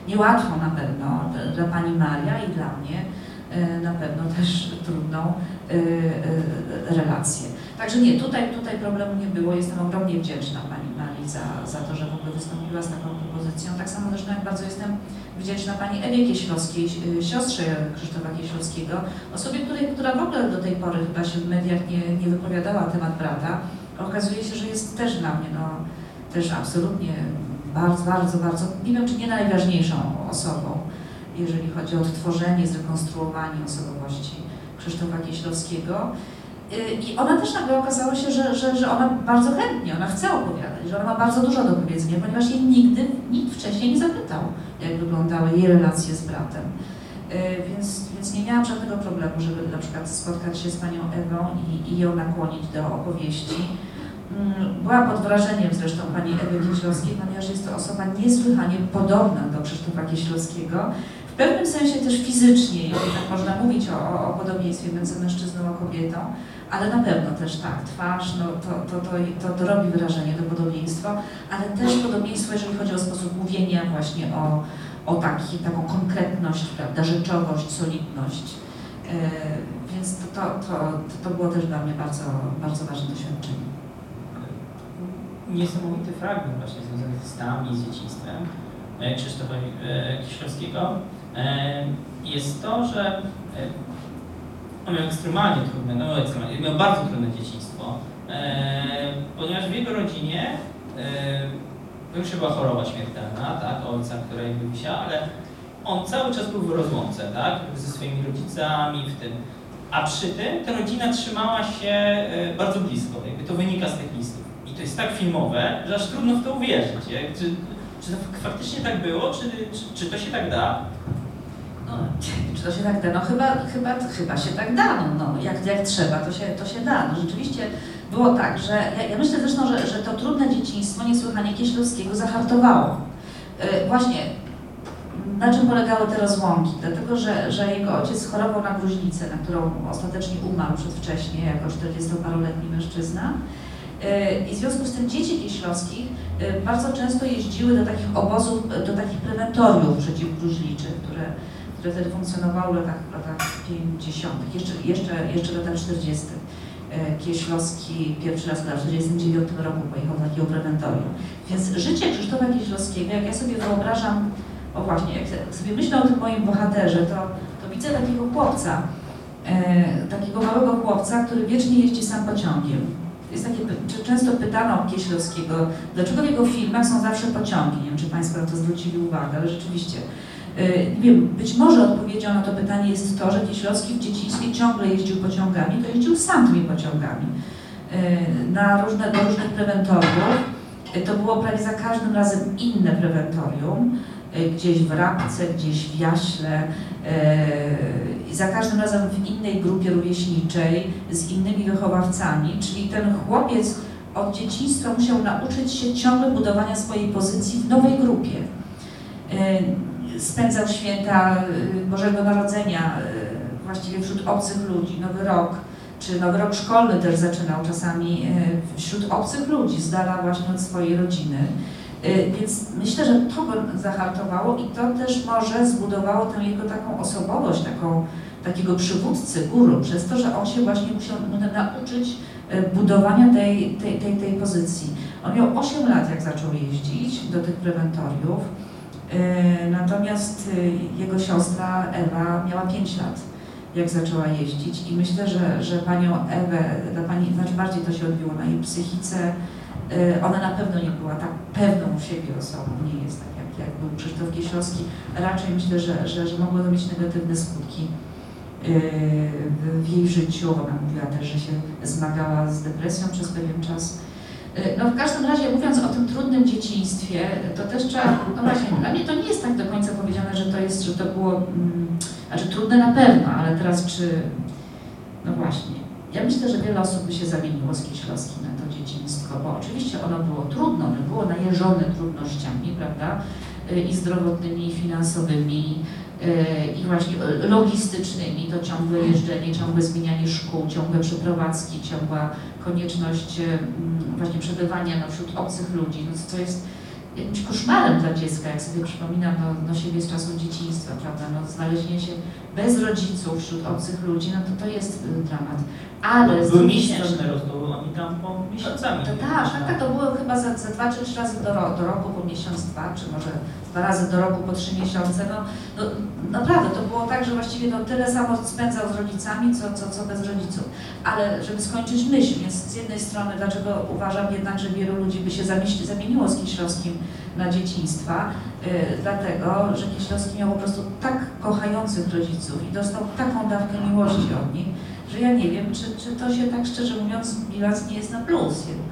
niełatwą na pewno dla- pani Maria i dla mnie yy, na pewno też trudną yy, yy, relację. Także nie, tutaj, tutaj problemu nie było. Jestem ogromnie wdzięczna Pani Marii za, za to, że w ogóle wystąpiła z taką propozycją. Tak samo zresztą jak bardzo jestem wdzięczna Pani Ewie Kieślowskiej, siostrze Krzysztofa Kieślowskiego, osobie, której, która w ogóle do tej pory chyba się w mediach nie, nie wypowiadała na temat brata. Okazuje się, że jest też dla mnie, no, też absolutnie bardzo, bardzo, bardzo, nie wiem czy nie najważniejszą osobą, jeżeli chodzi o odtworzenie, zrekonstruowanie osobowości Krzysztofa Kieślowskiego. Y, I ona też nagle okazało się, że, że, że ona bardzo chętnie, ona chce opowiadać, że ona ma bardzo dużo do powiedzenia, ponieważ jej nigdy nikt wcześniej nie zapytał, jak wyglądały jej relacje z bratem. Y, Więc, więc nie miałam żadnego problemu, żeby na przykład spotkać się z panią Ewą i, i ją nakłonić do opowieści. Mm, Byłam pod wrażeniem zresztą pani Ewy Kieślowskiej, ponieważ jest to osoba niesłychanie podobna do Krzysztofa Kieślowskiego. W pewnym sensie też fizycznie, jeżeli tak można mówić o, o, podobieństwie między mężczyzną a kobietą, ale na pewno też tak, twarz, no to, to, to, to, robi wrażenie, to podobieństwo, ale też podobieństwo, jeżeli chodzi o sposób mówienia właśnie o, o taki, taką konkretność, prawda, rzeczowość, solidność. E, więc to, to, to, to było też dla mnie bardzo, bardzo ważne doświadczenie. Niesamowity fragment właśnie związany z stami, z dzieciństwem e, Krzysztofa e, Kieślowskiego e, jest to, że on miał ekstremalnie trudne, no ekstremalnie, miał bardzo trudne dzieciństwo, ponieważ w jego rodzinie e, już była choroba śmiertelna, tak, ojca, która jakby wisiała, ale on cały czas był w rozłące, tak, ze swoimi rodzicami, w tym. A przy tym ta rodzina trzymała się e, bardzo blisko, jakby to wynika z tych listów. I to jest tak filmowe, że aż trudno w to uwierzyć. Jak, czy, czy to faktycznie tak było, czy, czy, czy to się tak da? No, czy to się tak da? No chyba, chyba, chyba się tak da. No, no, jak, jak trzeba, to się, to się da. No, rzeczywiście było tak, że ja, ja myślę zresztą, że, że to trudne dzieciństwo niesłychanie Kieślowskiego zahartowało. Yy, właśnie, na czym polegały te rozłąki? Dlatego, że, że jego ojciec chorował na gruźlicę, na którą ostatecznie umarł przedwcześnie, jako 40-paroletni mężczyzna. Yy, I w związku z tym dzieci Kieślowskich yy, bardzo często jeździły do takich obozów, do takich prewentoriów przeciwgruźliczych, które które wtedy funkcjonowały w latach, latach 50., jeszcze, jeszcze, jeszcze w latach 40. E, Kieślowski pierwszy raz w 1949 roku pojechał do takiego. Więc życie Krzysztofa Kieślowskiego, jak ja sobie wyobrażam, o właśnie, jak sobie myślę o tym moim bohaterze, to, to widzę takiego chłopca, e, takiego małego chłopca, który wiecznie jeździ sam pociągiem. Jest takie, czy często pytano Kieślowskiego, dlaczego w jego filmach są zawsze pociągi. Nie wiem, czy Państwo na to zwrócili uwagę, ale rzeczywiście Nie wiem, być może odpowiedzią na to pytanie jest to, że Kieślowski w dzieciństwie ciągle jeździł pociągami, to jeździł sam tymi pociągami e, na różne, do różnych prewentoriów. E, To było prawie za każdym razem inne prewentorium, e, gdzieś w Rabce, gdzieś w Jaśle, e, i za każdym razem w innej grupie rówieśniczej, z innymi wychowawcami, czyli ten chłopiec od dzieciństwa musiał nauczyć się ciągle budowania swojej pozycji w nowej grupie. Spędzał święta y, Bożego Narodzenia y, właściwie wśród obcych ludzi, Nowy Rok, czy Nowy Rok Szkolny też zaczynał czasami y, wśród obcych ludzi, z dala właśnie od swojej rodziny. Więc myślę, że to go zahartowało i to też może zbudowało tę jego taką osobowość, taką, takiego przywódcy, guru, przez to, że on się właśnie musiał nauczyć budowania tej, tej, tej, tej pozycji. On miał 8 lat, jak zaczął jeździć do tych prewentoriów, natomiast y, jego siostra Ewa miała 5 lat, jak zaczęła jeździć i myślę, że, że panią Ewę, dla pani, znaczy bardziej to się odbiło na jej psychice, Y, Ona na pewno nie była tak pewną siebie osobą, nie jest tak jak, jak był Krzysztof Kieślowski. Raczej myślę, że, że, że mogło to mieć negatywne skutki w- w jej życiu. Ona mówiła też, że się zmagała z depresją przez pewien czas. No w każdym razie mówiąc o tym trudnym dzieciństwie, to też trzeba, no właśnie, dla mnie to nie jest tak do końca powiedziane, że to jest, że to było, mm, znaczy trudne na pewno, ale teraz czy, no właśnie, ja myślę, że wiele osób by się zamieniło z Kieślowskim na to dzieciństwo, bo oczywiście ono było trudne, ono było najeżone trudnościami, prawda, y, i zdrowotnymi, i finansowymi, i właśnie y, logistycznymi, to ciągłe jeżdżenie, ciągłe zmienianie szkół, ciągłe przeprowadzki, ciągła konieczność właśnie przebywania no, wśród obcych ludzi, no, co jest jakimś koszmarem dla dziecka, jak sobie przypominam no, no siebie z czasów dzieciństwa, prawda, no, znalezienie się bez rodziców wśród obcych ludzi, no to to jest y, dramat. Ale z Były miesięczne rozmowy, oni tam po miesiącami. to tak, tak, tak, to było chyba za, za dwa czy trzy razy do, do roku po miesiąc, dwa, czy może dwa razy do roku po trzy miesiące. No, no naprawdę, to było tak, że właściwie no, tyle samo spędzał z rodzicami, co, co, co bez rodziców. Ale żeby skończyć myśl, więc z jednej strony, dlaczego uważam jednak, że wielu ludzi by się zamieniło z Kieślowskim na dzieciństwa, y, dlatego, że Kieślowski miał po prostu tak kochających rodziców i dostał taką dawkę miłości od nich, że ja nie wiem, czy, czy to się tak szczerze mówiąc bilans nie jest na plus jednak.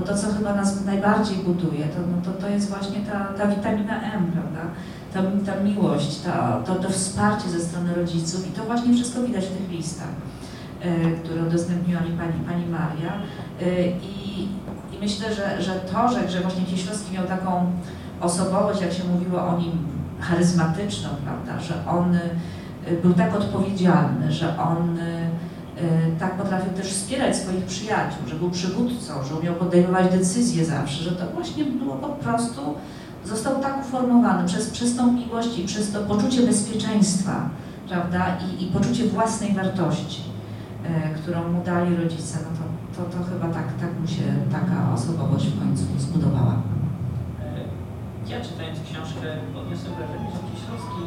Bo to, co chyba nas najbardziej buduje, to, no, to, to jest właśnie ta, ta witamina M, prawda? Ta, ta miłość, ta, to, to wsparcie ze strony rodziców i to właśnie wszystko widać w tych listach, e, które udostępniła mi pani, pani Maria. E, i, I myślę, że, że to, że, że właśnie Kieślowski miał taką osobowość, jak się mówiło o nim, charyzmatyczną, prawda, że on y, był tak odpowiedzialny, że on tak potrafił też wspierać swoich przyjaciół, że był przywódcą, że umiał podejmować decyzje zawsze, że to właśnie było po prostu, został tak uformowany przez, przez tą miłość i przez to poczucie bezpieczeństwa, prawda, i, i poczucie własnej wartości, e, którą mu dali rodzice, no to, to, to chyba tak, tak mu się taka osobowość w końcu zbudowała. E, Ja czytając książkę odniosłem wrażenie, że Kieślowski,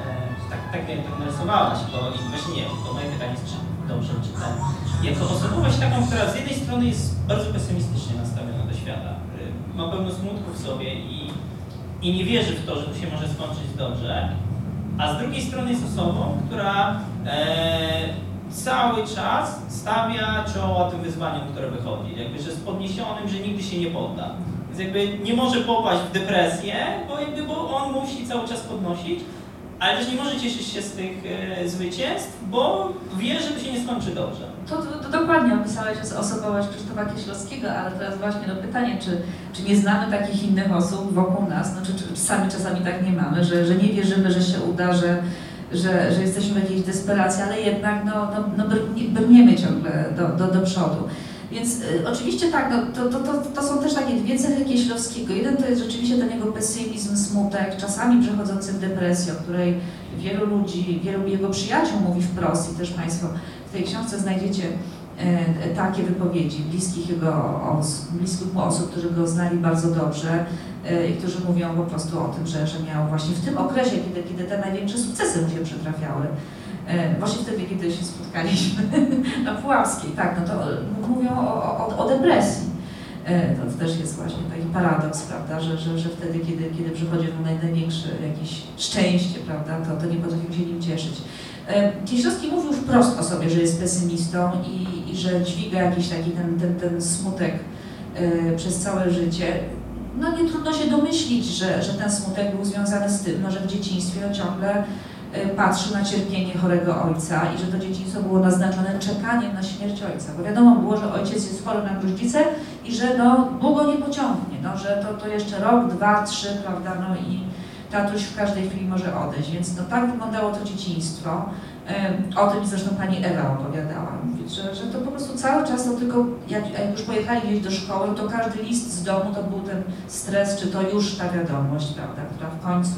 e, tak, tak mnie tak narysowałaś, bo i właśnie nie, bo moje pytanie jest, czy dobrze czytałem. Jako osobowość taką, która z jednej strony jest bardzo pesymistycznie nastawiona do świata, e, ma pełno smutku w sobie i, i nie wierzy w to, że to się może skończyć dobrze, a z drugiej strony jest osobą, która e, cały czas stawia czoła tym wyzwaniom, które wychodzi, jakby, że z podniesionym, że nigdy się nie podda. Więc jakby nie może popaść w depresję, bo jakby bo on musi cały czas podnosić, ale też nie może cieszyć się z tych e, zwycięstw, bo wie, że to się nie skończy dobrze. To, to, to dokładnie opisałeś os- osobowość Krzysztofa Kieślowskiego, ale teraz właśnie no pytanie, czy, czy nie znamy takich innych osób wokół nas, no, czy, czy sami czasami tak nie mamy, że, że nie wierzymy, że się uda, że, że, że jesteśmy w jakiejś desperacji, ale jednak no, no, no brnie- brniemy ciągle do, do, do przodu. Więc y, oczywiście tak, no, to, to, to, to są też takie dwie cechy Kieślowskiego. Jeden to jest rzeczywiście ten jego pesymizm, smutek, czasami przechodzący w depresję, o której wielu ludzi, wielu jego przyjaciół mówi wprost i też Państwo w tej książce znajdziecie e, takie wypowiedzi bliskich jego bliskich mu osób, którzy go znali bardzo dobrze e, i którzy mówią po prostu o tym, że, że miał właśnie w tym okresie, kiedy, kiedy te największe sukcesy mu się przytrafiały, właśnie wtedy, kiedy się spotkaliśmy [laughs] na Puławskiej, tak, no to e, mówią o, o, o depresji. E, To też jest właśnie taki paradoks, prawda, że, że, że wtedy, kiedy, kiedy przychodzi nam naj- największe jakieś szczęście, prawda, to, to nie potrafimy się nim cieszyć. E, Kieślowski mówił wprost o sobie, że jest pesymistą i, i że dźwiga jakiś taki ten, ten, ten smutek e, przez całe życie. No nie trudno się domyślić, że, że ten smutek był związany z tym, no, że w dzieciństwie ciągle e, patrzył na cierpienie chorego ojca i że to dzieciństwo było naznaczone czekaniem na śmierć ojca, bo wiadomo było, że ojciec jest chory na gruźlicę i że no, długo nie pociągnie, no, że to, to jeszcze rok, dwa, trzy, prawda, no i tatuś w każdej chwili może odejść, więc no tak wyglądało to dzieciństwo. E, O tym zresztą pani Ewa opowiadała, że, że to po prostu cały czas to tylko, jak, jak już pojechali gdzieś do szkoły, to każdy list z domu to był ten stres, czy to już ta wiadomość, prawda, która w końcu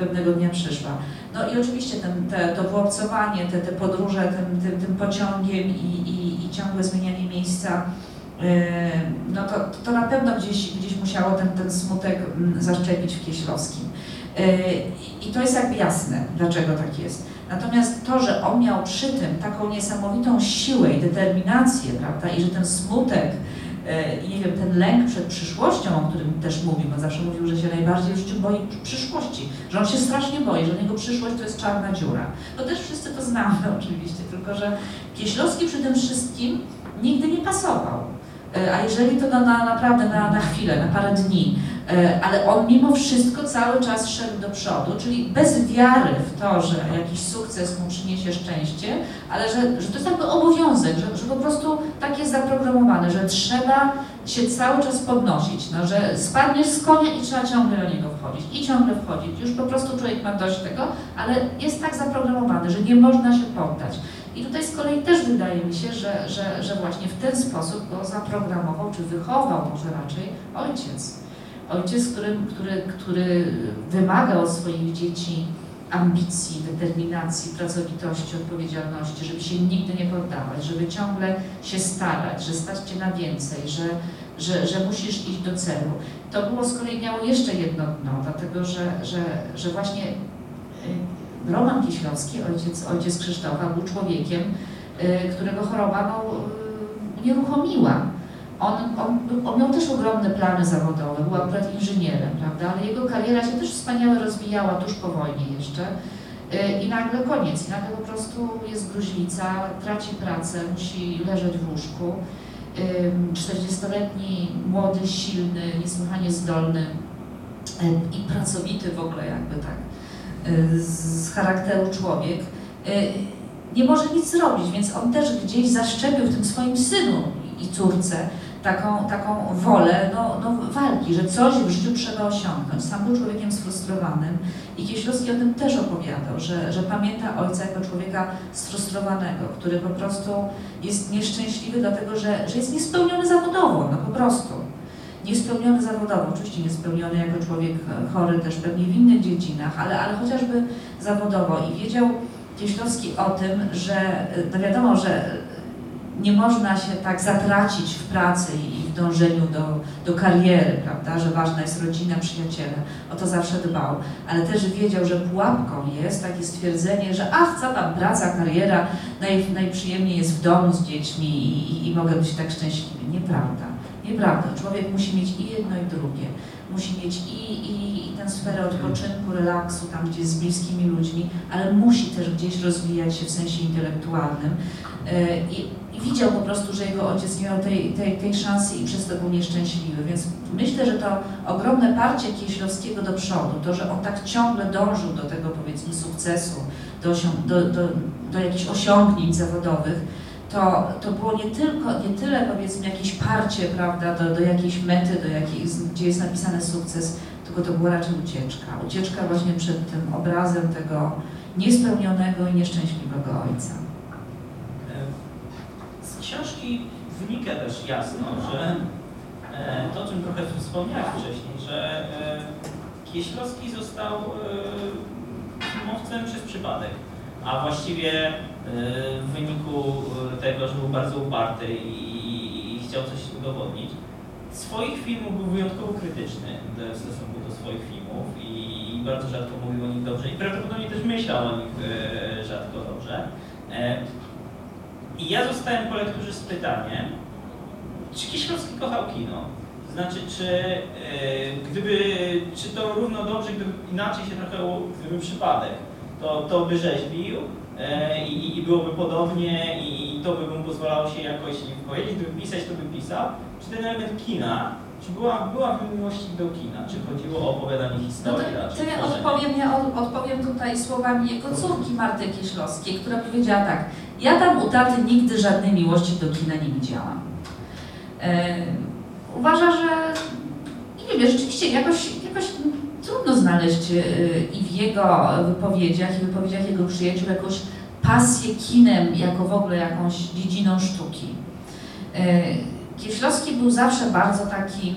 pewnego dnia przyszła. No i oczywiście ten, te, to wyobcowanie, te, te podróże tym, tym, tym pociągiem i, i, i ciągłe zmienianie miejsca, yy, no to, to na pewno gdzieś, gdzieś musiało ten, ten smutek mm, zaszczepić w Kieślowskim. Yy, I to jest jakby jasne, dlaczego tak jest. Natomiast to, że on miał przy tym taką niesamowitą siłę i determinację, prawda, i że ten smutek, i nie wiem, ten lęk przed przyszłością, o którym też mówił, on zawsze mówił, że się najbardziej w życiu boi przyszłości, że on się strasznie boi, że niego przyszłość to jest czarna dziura. To też wszyscy to znamy [laughs] oczywiście, tylko że Kieślowski przy tym wszystkim nigdy nie pasował. E, A jeżeli to na, na, naprawdę na, na chwilę, na parę dni, E, ale on mimo wszystko cały czas szedł do przodu, czyli bez wiary w to, że jakiś sukces mu przyniesie szczęście, ale że, że to jest jakby obowiązek, że, że po prostu tak jest zaprogramowane, że trzeba się cały czas podnosić, no, że spadniesz z konia i trzeba ciągle do niego wchodzić i ciągle wchodzić. Już po prostu człowiek ma dość tego, ale jest tak zaprogramowany, że nie można się poddać. I tutaj z kolei też wydaje mi się, że, że, że właśnie w ten sposób go zaprogramował, czy wychował może raczej ojciec. Ojciec, który, który, który wymaga od swoich dzieci ambicji, determinacji, pracowitości, odpowiedzialności, żeby się nigdy nie poddawać, żeby ciągle się starać, że stać Cię na więcej, że, że, że musisz iść do celu. To było z kolei miało jeszcze jedno dno, dlatego że, że, że właśnie y, Roman Kieślowski, ojciec, ojciec Krzysztofa, był człowiekiem, y, którego choroba no, y, nieruchomiła. On, on, on miał też ogromne plany zawodowe, był akurat inżynierem, prawda, ale jego kariera się też wspaniale rozwijała tuż po wojnie jeszcze. Y, I nagle koniec, i nagle po prostu jest gruźlica, traci pracę, musi leżeć w łóżku. Ym, 40-letni, młody, silny, niesłychanie zdolny y, i pracowity w ogóle jakby tak y, z charakteru człowiek y, nie może nic zrobić, więc on też gdzieś zaszczepił w tym swoim synu i córce taką, taką wolę no, no, walki, że coś w życiu trzeba osiągnąć. Sam był człowiekiem sfrustrowanym i Kieślowski o tym też opowiadał, że, że pamięta ojca jako człowieka sfrustrowanego, który po prostu jest nieszczęśliwy dlatego, że, że jest niespełniony zawodowo, no po prostu. Niespełniony zawodowo, oczywiście niespełniony jako człowiek chory też pewnie w innych dziedzinach, ale, ale chociażby zawodowo i wiedział Kieślowski o tym, że no wiadomo, że nie można się tak zatracić w pracy i w dążeniu do, do kariery, prawda, że ważna jest rodzina, przyjaciele, o to zawsze dbał, ale też wiedział, że pułapką jest takie stwierdzenie, że ach, co tam praca, kariera, naj, najprzyjemniej jest w domu z dziećmi i, i, i mogę być tak szczęśliwy. Nieprawda, nieprawda. Człowiek musi mieć i jedno i drugie. Musi mieć i, i, i tę sferę odpoczynku, relaksu, tam gdzie jest z bliskimi ludźmi, ale musi też gdzieś rozwijać się w sensie intelektualnym. I, I, widział po prostu, że jego ojciec nie miał tej, tej, tej szansy i przez to był nieszczęśliwy. Więc myślę, że to ogromne parcie Kieślowskiego do przodu, to, że on tak ciągle dążył do tego powiedzmy sukcesu, do, do, do, do jakichś osiągnięć zawodowych, to, to było nie tylko, nie tyle powiedzmy jakieś parcie, prawda, do, do jakiejś mety, do jakiej, gdzie jest napisany sukces, tylko to była raczej ucieczka. Ucieczka właśnie przed tym obrazem tego niespełnionego i nieszczęśliwego ojca. Książki wynika też jasno, że e, to, o czym trochę wspomniałeś wcześniej, że e, Kieślowski został e, filmowcem przez przypadek, a właściwie e, w wyniku e, tego, że był bardzo uparty i, chciał coś udowodnić. Swoich filmów był wyjątkowo krytyczny w stosunku do swoich filmów i, bardzo rzadko mówił o nich dobrze i prawdopodobnie też myślał o nich e, rzadko dobrze. I ja zostałem po lekturze z pytaniem, czy Kieślowski kochał kino? Znaczy, czy e, gdyby, czy to równo dobrze, gdyby inaczej się trochę, gdyby przypadek, to, to by rzeźbił e, i, i byłoby podobnie i, i to by mu pozwalało się jakoś wypowiedzieć, gdyby pisać, to by pisał. Czy ten element kina, czy była, była miłość do kina, czy chodziło o opowiadanie No to, historii to ja odpowiem, ja od- odpowiem tutaj słowami jego córki Marty Kieślowskiej, która powiedziała tak, ja tam u taty nigdy żadnej miłości do kina nie widziałam. E, uważa, że nie wiem, rzeczywiście jakoś, jakoś trudno znaleźć e, i w jego wypowiedziach, i w wypowiedziach jego przyjaciół jakąś pasję kinem jako w ogóle jakąś dziedziną sztuki. E, Kieślowski był zawsze bardzo taki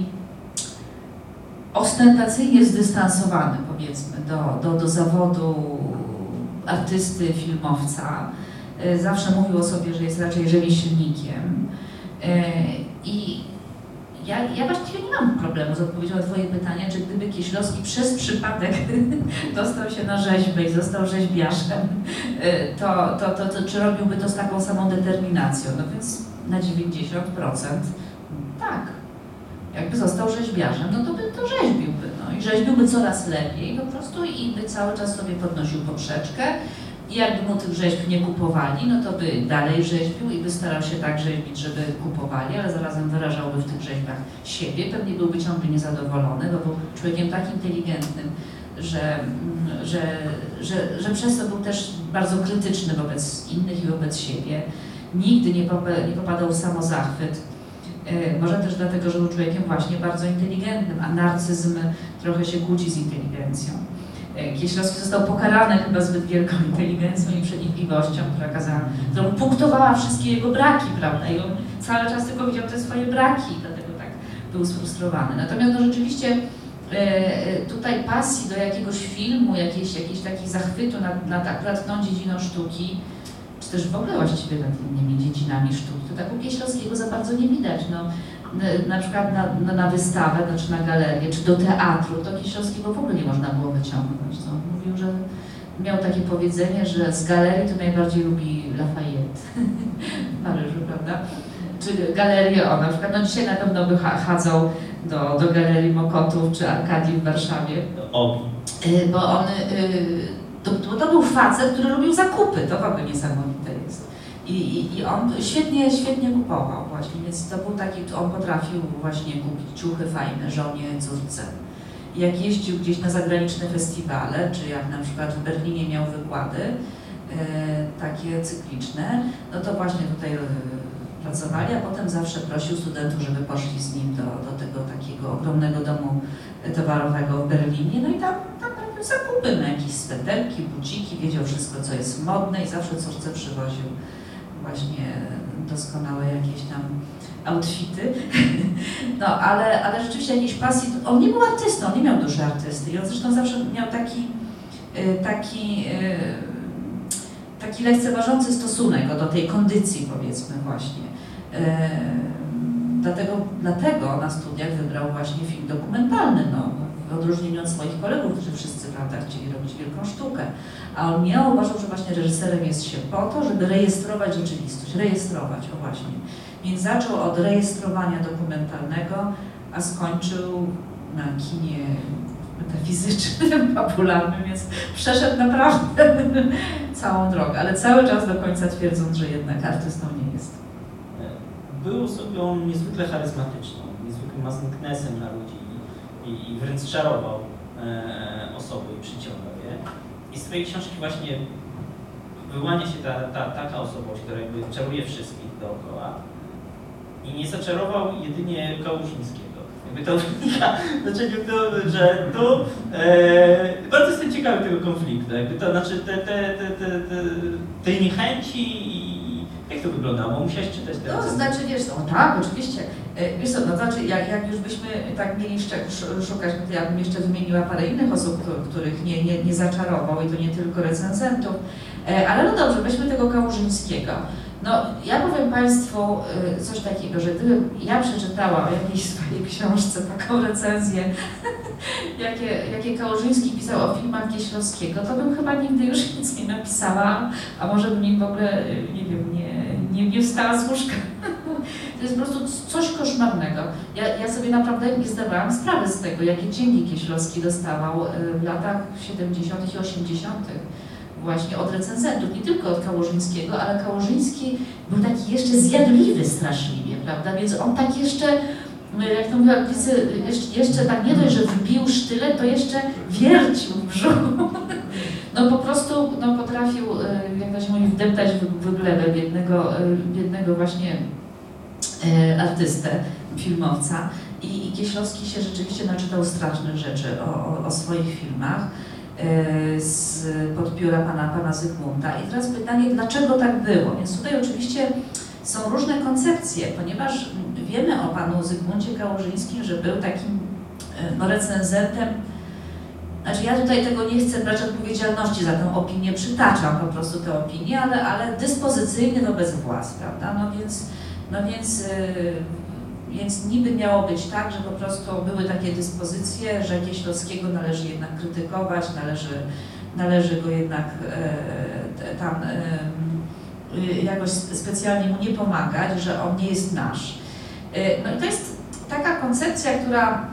ostentacyjnie zdystansowany, powiedzmy, do, do, do zawodu artysty, filmowca. E, Zawsze mówił o sobie, że jest raczej rzemieślnikiem. E, I ja, ja właściwie nie mam problemu z odpowiedzią na Twoje pytanie, czy gdyby Kieślowski przez przypadek [laughs] dostał się na rzeźbę i został rzeźbiarzem, e, to, to, to, to czy robiłby to z taką samą determinacją? No więc na 90% tak. Jakby został rzeźbiarzem, no to by to rzeźbiłby. No. I rzeźbiłby coraz lepiej po prostu i by cały czas sobie podnosił poprzeczkę. I jakby mu tych rzeźb nie kupowali, no to by dalej rzeźbił i by starał się tak rzeźbić, żeby kupowali, ale zarazem wyrażałby w tych rzeźbach siebie. Pewnie byłby ciągle niezadowolony, bo był człowiekiem tak inteligentnym, że, że, że, że przez to był też bardzo krytyczny wobec innych i wobec siebie. Nigdy nie, popa- nie popadał w samozachwyt. E, Może też dlatego, że był człowiekiem właśnie bardzo inteligentnym, a narcyzm trochę się kłóci z inteligencją. E, Kieślowski został pokarany chyba zbyt wielką inteligencją i przenikliwością, która, kazała, która mu punktowała wszystkie jego braki, prawda? I on cały czas tylko widział te swoje braki, dlatego tak był sfrustrowany. Natomiast no rzeczywiście e, tutaj pasji do jakiegoś filmu, jakiejś, jakiejś takiej zachwytu nad, nad akurat tą dziedziną sztuki, czy też w ogóle właściwie nad innymi dziedzinami sztuki, to tak u Kieślowskiego za bardzo nie widać. No, na przykład na, na, wystawę, znaczy na galerię, czy do teatru, to Kieślowskiego w ogóle nie można było wyciągnąć. No, mówił, że miał takie powiedzenie, że z galerii to najbardziej lubi Lafayette w Paryżu, prawda? Czy galerię, o na przykład, no dzisiaj na pewno by cha- chadzał do, do Galerii Mokotów czy Arkadii w Warszawie, Obi. Y, bo on, y, to, to, był facet, który robił zakupy, to w ogóle niesamowite. I, i, I on świetnie, świetnie kupował właśnie, więc to był taki, on potrafił właśnie kupić ciuchy fajne żonie, córce. Jak jeździł gdzieś na zagraniczne festiwale, czy jak na przykład w Berlinie miał wykłady e, takie cykliczne, no to właśnie tutaj e, pracowali, a potem zawsze prosił studentów, żeby poszli z nim do, do tego takiego ogromnego domu towarowego w Berlinie, no i tam, tam robił zakupy na jakieś sweterki, buciki, wiedział wszystko, co jest modne i zawsze córce przywoził właśnie doskonałe jakieś tam outfity. [laughs] No, ale, ale rzeczywiście jakiejś pasji, on nie był artystą, on nie miał duszy artysty i on zresztą zawsze miał taki, y, taki, y, taki lekceważący stosunek do tej kondycji, powiedzmy właśnie. Y, Dlatego, dlatego na studiach wybrał właśnie film dokumentalny, no, w odróżnieniu od swoich kolegów, którzy wszyscy prawda, chcieli robić wielką sztukę. A on nie uważał, że właśnie reżyserem jest się po to, żeby rejestrować rzeczywistość, rejestrować, o właśnie. Więc zaczął od rejestrowania dokumentalnego, a skończył na kinie metafizycznym, [laughs] popularnym, więc przeszedł naprawdę [laughs] całą drogę, ale cały czas do końca twierdząc, że jednak artystą nie jest. Był osobą niezwykle charyzmatyczną, niezwykłym magnesem na ludzi i, i wręcz czarował osoby i przyciągał je. I z Twojej książki właśnie wyłania się ta, ta, taka osobowość, która jakby czaruje wszystkich dookoła. I nie zaczarował jedynie Kałużyńskiego. Jakby to [laughs] znaczeniu to, że tu e, bardzo jestem ciekawy tego konfliktu. Jakby to znaczy te, te, te, te, te, tej niechęci i jak to wyglądało? Musiałeś czytać te No, znaczy, wiesz, no tak, oczywiście. E, Wiesz co, no znaczy, jak, jak już byśmy tak mieli jeszcze szukać, no to ja bym jeszcze wymieniła parę innych osób, któ- których nie, nie, nie zaczarował i to nie tylko recenzentów. E, Ale no dobrze, weźmy tego Kałużyńskiego. No, ja powiem Państwu e, coś takiego, że gdybym ja przeczytała o jakiejś swojej książce taką recenzję, [laughs] jakie, jakie Kałużyński pisał o filmach Kieślowskiego, to bym chyba nigdy już nic nie napisała, a może bym w ogóle, e, nie wiem, nie, nie, nie wstała z łóżka. [laughs] To jest po prostu coś koszmarnego. Ja, ja sobie naprawdę nie zdawałam sprawy z tego, jakie dzięki Kieślowski dostawał e, w latach 70. i 80. właśnie od recenzentów, nie tylko od Kałużyńskiego, ale Kałużyński był taki jeszcze zjadliwy straszliwie, prawda? Więc on tak jeszcze, e, jak to mówiła, jeszcze, jeszcze tak nie dość, że wbił sztylet, to jeszcze wiercił w brzuchu. No po prostu no, potrafił, e, jak to się mówi, wdeptać w, w glebę biednego, e, biednego właśnie e, artystę, filmowca. I, I Kieślowski się rzeczywiście naczytał strasznych rzeczy o, o, o swoich filmach. E, z pod biura pana, pana Zygmunta. I teraz pytanie, dlaczego tak było? Więc tutaj oczywiście są różne koncepcje, ponieważ wiemy o panu Zygmuncie Kałużyńskim, że był takim e, no, recenzentem. Znaczy ja tutaj tego nie chcę brać odpowiedzialności za tę opinię, przytaczam po prostu tę opinię, ale, ale dyspozycyjny wobec władz, prawda? No więc, no więc, yy, więc niby miało być tak, że po prostu były takie dyspozycje, że Kieślowskiego należy jednak krytykować, należy, należy go jednak e, tam e, jakoś specjalnie mu nie pomagać, że on nie jest nasz. E, no i to jest taka koncepcja, która,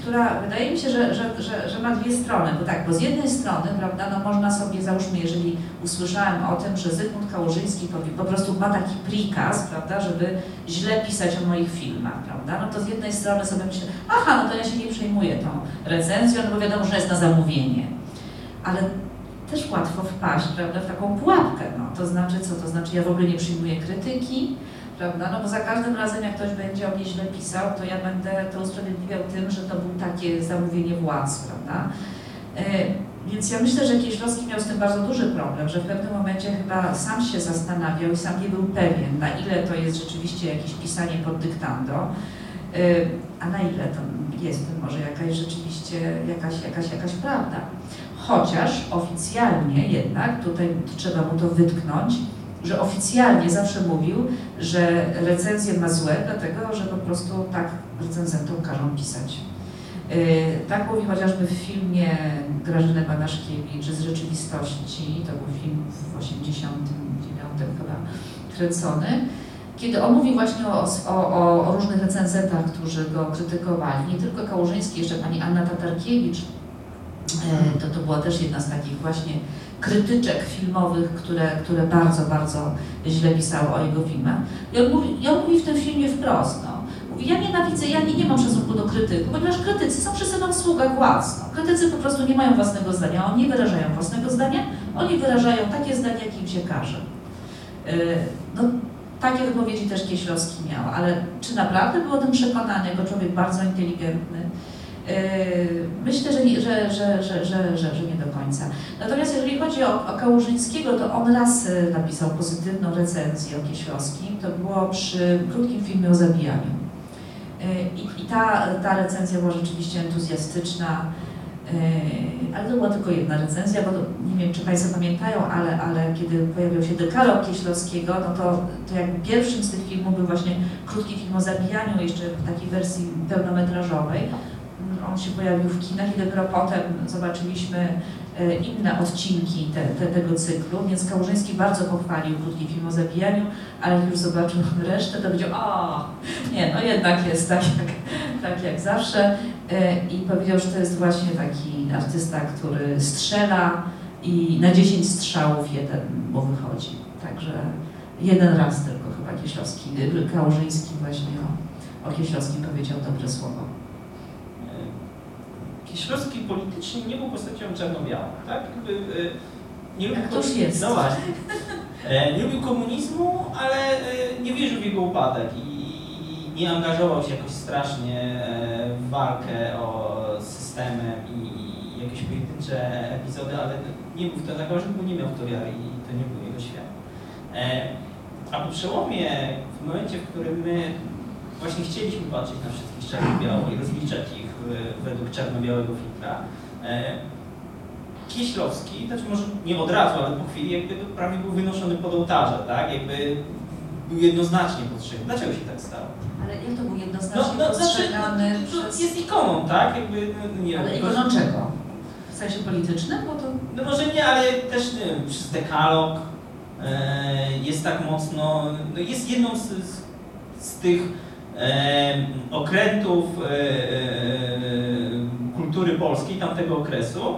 która wydaje mi się, że, że, że, że ma dwie strony. Bo tak, bo z jednej strony, prawda, no można sobie, załóżmy, jeżeli usłyszałem o tym, że Zygmunt Kałużyński powie, po prostu ma taki prikaz, prawda, żeby źle pisać o moich filmach, prawda, no to z jednej strony sobie myślę, aha, no to ja się nie przejmuję tą recenzją, no bo wiadomo, że jest na zamówienie. Ale też łatwo wpaść, prawda, w taką pułapkę, no. To znaczy co? To znaczy ja w ogóle nie przyjmuję krytyki, prawda? No bo za każdym razem, jak ktoś będzie o mnie źle pisał, to ja będę to usprawiedliwiał tym, że to było takie zamówienie władz, prawda? E, więc ja myślę, że Kieślowski miał z tym bardzo duży problem, że w pewnym momencie chyba sam się zastanawiał i sam nie był pewien, na ile to jest rzeczywiście jakieś pisanie pod dyktando, e, a na ile to jest może jakaś rzeczywiście jakaś, jakaś, jakaś prawda. Chociaż oficjalnie jednak, tutaj trzeba mu to wytknąć, że oficjalnie zawsze mówił, że recenzję ma złe, dlatego że po prostu tak recenzentom każą pisać. Yy, tak mówi chociażby w filmie Grażyny Banaszkiewicz z rzeczywistości, to był film w 89 chyba kręcony, kiedy on mówi właśnie o, o, o różnych recenzentach, którzy go krytykowali, nie tylko Kałużyński, jeszcze pani Anna Tatarkiewicz, yy, to, to była też jedna z takich właśnie krytyczek filmowych, które, które bardzo, bardzo źle pisały o jego filmach. I on mówi, i on mówi w tym filmie wprost, no, mówi, ja nienawidzę, ja nie, nie mam szacunku do krytyków, ponieważ krytycy są wszyscy na usługach władz. No. Krytycy po prostu nie mają własnego zdania, oni nie wyrażają własnego zdania, oni wyrażają takie zdania, jakie im się każe. Yy, no, takie wypowiedzi też Kieślowski miał, ale czy naprawdę był o tym przekonany, jako człowiek bardzo inteligentny, myślę, że nie, że, że, że, że, że, nie do końca. Natomiast jeżeli chodzi o, o Kałużyńskiego, to on raz y, napisał pozytywną recenzję o Kieślowskim. To było przy krótkim filmie o zabijaniu. Yy, I, i ta, ta recenzja była rzeczywiście entuzjastyczna, yy, ale to była tylko jedna recenzja, bo to, nie wiem, czy Państwo pamiętają, ale, ale kiedy pojawił się dekalog Kieślowskiego, no to, to jakby pierwszym z tych filmów był właśnie krótki film o zabijaniu, jeszcze w takiej wersji pełnometrażowej on się pojawił w kinach i dopiero potem zobaczyliśmy e, inne odcinki te, te, tego cyklu, więc Kałużyński bardzo pochwalił krótki film o zabijaniu, ale jak już zobaczył [laughs] resztę, to powiedział, o, nie, no jednak jest tak jak, tak jak zawsze e, i powiedział, że to jest właśnie taki artysta, który strzela i na 10 strzałów jeden mu wychodzi. Także jeden raz tylko chyba Kieślowski, Kałużyński właśnie o, o Kieślowskim powiedział dobre słowo. Kieślowski politycznie nie był postacią czarno-białą, tak? Jakby, e, nie lubił, to jest. No właśnie. E, nie lubił komunizmu, ale e, nie wierzył w jego upadek i nie angażował się jakoś strasznie w walkę o systemem i jakieś pojedyncze epizody, ale nie był w to zagrożony, bo nie miał w to wiary i to nie był jego świat. A po przełomie, w momencie, w którym my właśnie chcieliśmy patrzeć na wszystkich czarno-biało i rozliczać ich według czarno-białego filtra. E, Kieślowski, znaczy może nie od razu, ale po chwili jakby prawie był wynoszony pod ołtarze, tak? Jakby był jednoznacznie postrzegany. Dlaczego się tak stało? Ale jak to był jednoznacznie no, no, postrzegany znaczy, no, przez... Jest ikoną, tak? Jakby, no, nie ale ikoną ikoną czego? W sensie politycznym? Bo to... No może nie, ale też nie wiem, przez dekalog e, jest tak mocno, no jest jedną z, z, z tych okrętów e, e, kultury polskiej tamtego okresu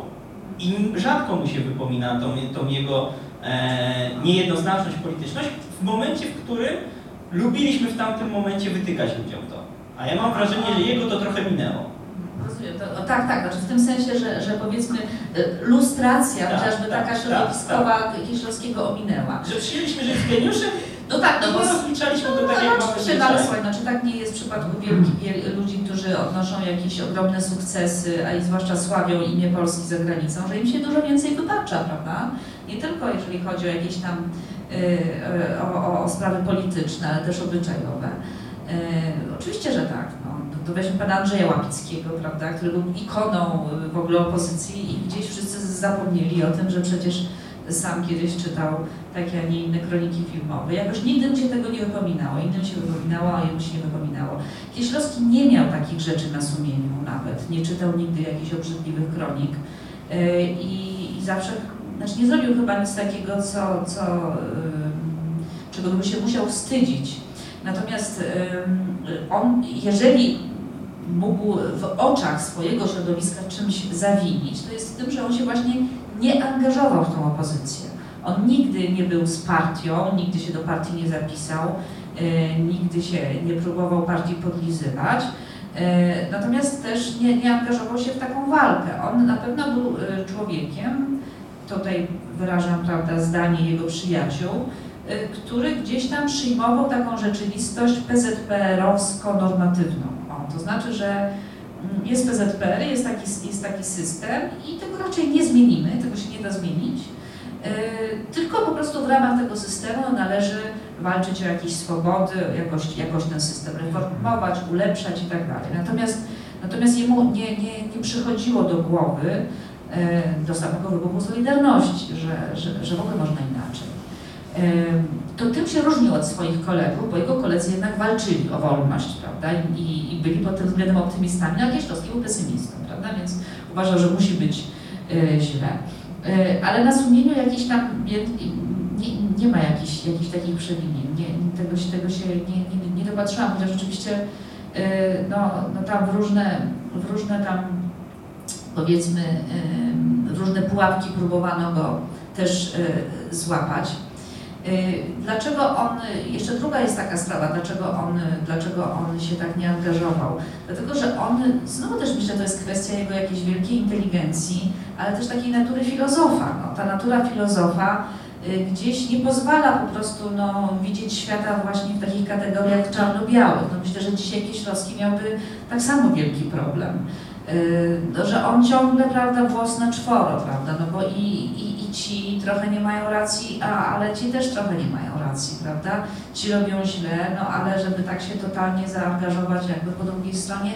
i rzadko mu się wypomina tą, tą jego e, niejednoznaczność, polityczność w momencie, w którym lubiliśmy w tamtym momencie wytykać ludziom to. A ja mam wrażenie, że jego to trochę minęło. Rozumiem. To, tak, tak, znaczy w tym sensie, że, że powiedzmy lustracja, tak, chociażby tak, taka tak, środowiskowa tak, Kieślowskiego ominęła. Że przyjęliśmy, że jest geniuszem No tak, no No bo... rozliczaliśmy No, to tak, jak no, oczywiście, no, ale słuchaj, znaczy tak nie jest w przypadku wielkich wiel, ludzi, którzy odnoszą jakieś ogromne sukcesy, a zwłaszcza sławią imię Polski za granicą, że im się dużo więcej wybacza, prawda? Nie tylko jeżeli chodzi o jakieś tam y, o, o, sprawy polityczne, ale też obyczajowe. Y, oczywiście, że tak. No. To, weźmy pana Andrzeja Łapickiego, prawda, który był ikoną w ogóle opozycji i gdzieś wszyscy zapomnieli o tym, że przecież sam kiedyś czytał takie, a nie inne kroniki filmowe. Jakoś nigdy mu się tego nie wypominało, innym się wypominało, a jemu się nie wypominało. Kieślowski nie miał takich rzeczy na sumieniu nawet, nie czytał nigdy jakichś obrzydliwych kronik Yy, i, i zawsze, znaczy nie zrobił chyba nic takiego, co, co, ym, czego by się musiał wstydzić. Natomiast ym, on, jeżeli mógł w oczach swojego środowiska czymś zawinić, to jest tym, że on się właśnie nie angażował w tą opozycję. On nigdy nie był z partią, nigdy się do partii nie zapisał, e, nigdy się nie próbował partii podlizywać. E, natomiast też nie, nie angażował się w taką walkę. On na pewno był e, człowiekiem, tutaj wyrażam prawda, zdanie jego przyjaciół, który gdzieś tam przyjmował taką rzeczywistość PZPR-owsko-normatywną. To znaczy, że jest PZPR, jest taki, jest taki system i tego raczej nie zmienimy, tego się nie da zmienić. Yy, Tylko po prostu w ramach tego systemu należy walczyć o jakieś swobody, jakoś, jakoś ten system reformować, ulepszać i tak dalej. Natomiast, natomiast jemu nie, nie, nie przychodziło do głowy yy, do samego wybuchu Solidarności, że, że, że w ogóle można inaczej. To tym się różnił od swoich kolegów, bo jego koledzy jednak walczyli o wolność, prawda, i, i byli pod tym względem optymistami, a Kieślowski był pesymistą, prawda, więc uważał, że musi być yy, źle. Yy, Ale na sumieniu jakiś tam nie, nie, ma jakichś, jakichś takich przewinień, nie, tego, się- tego się nie, nie, nie dopatrzyłam, chociaż rzeczywiście yy, no, no tam w różne, w różne tam powiedzmy różne pułapki próbowano go też złapać. Yy, Dlaczego on, jeszcze druga jest taka sprawa, dlaczego on, dlaczego on się tak nie angażował? Dlatego, że on, znowu też myślę, to jest kwestia jego jakiejś wielkiej inteligencji, ale też takiej natury filozofa. No, ta natura filozofa y, gdzieś nie pozwala po prostu no, widzieć świata właśnie w takich kategoriach czarno-białych. No, myślę, że dzisiaj Kieślowski miałby tak samo wielki problem. Y, No, że on ciągle, prawda, włos na czworo, prawda, no bo i, i ci trochę nie mają racji, a, ale ci też trochę nie mają racji, prawda, ci robią źle, no ale żeby tak się totalnie zaangażować jakby po drugiej stronie,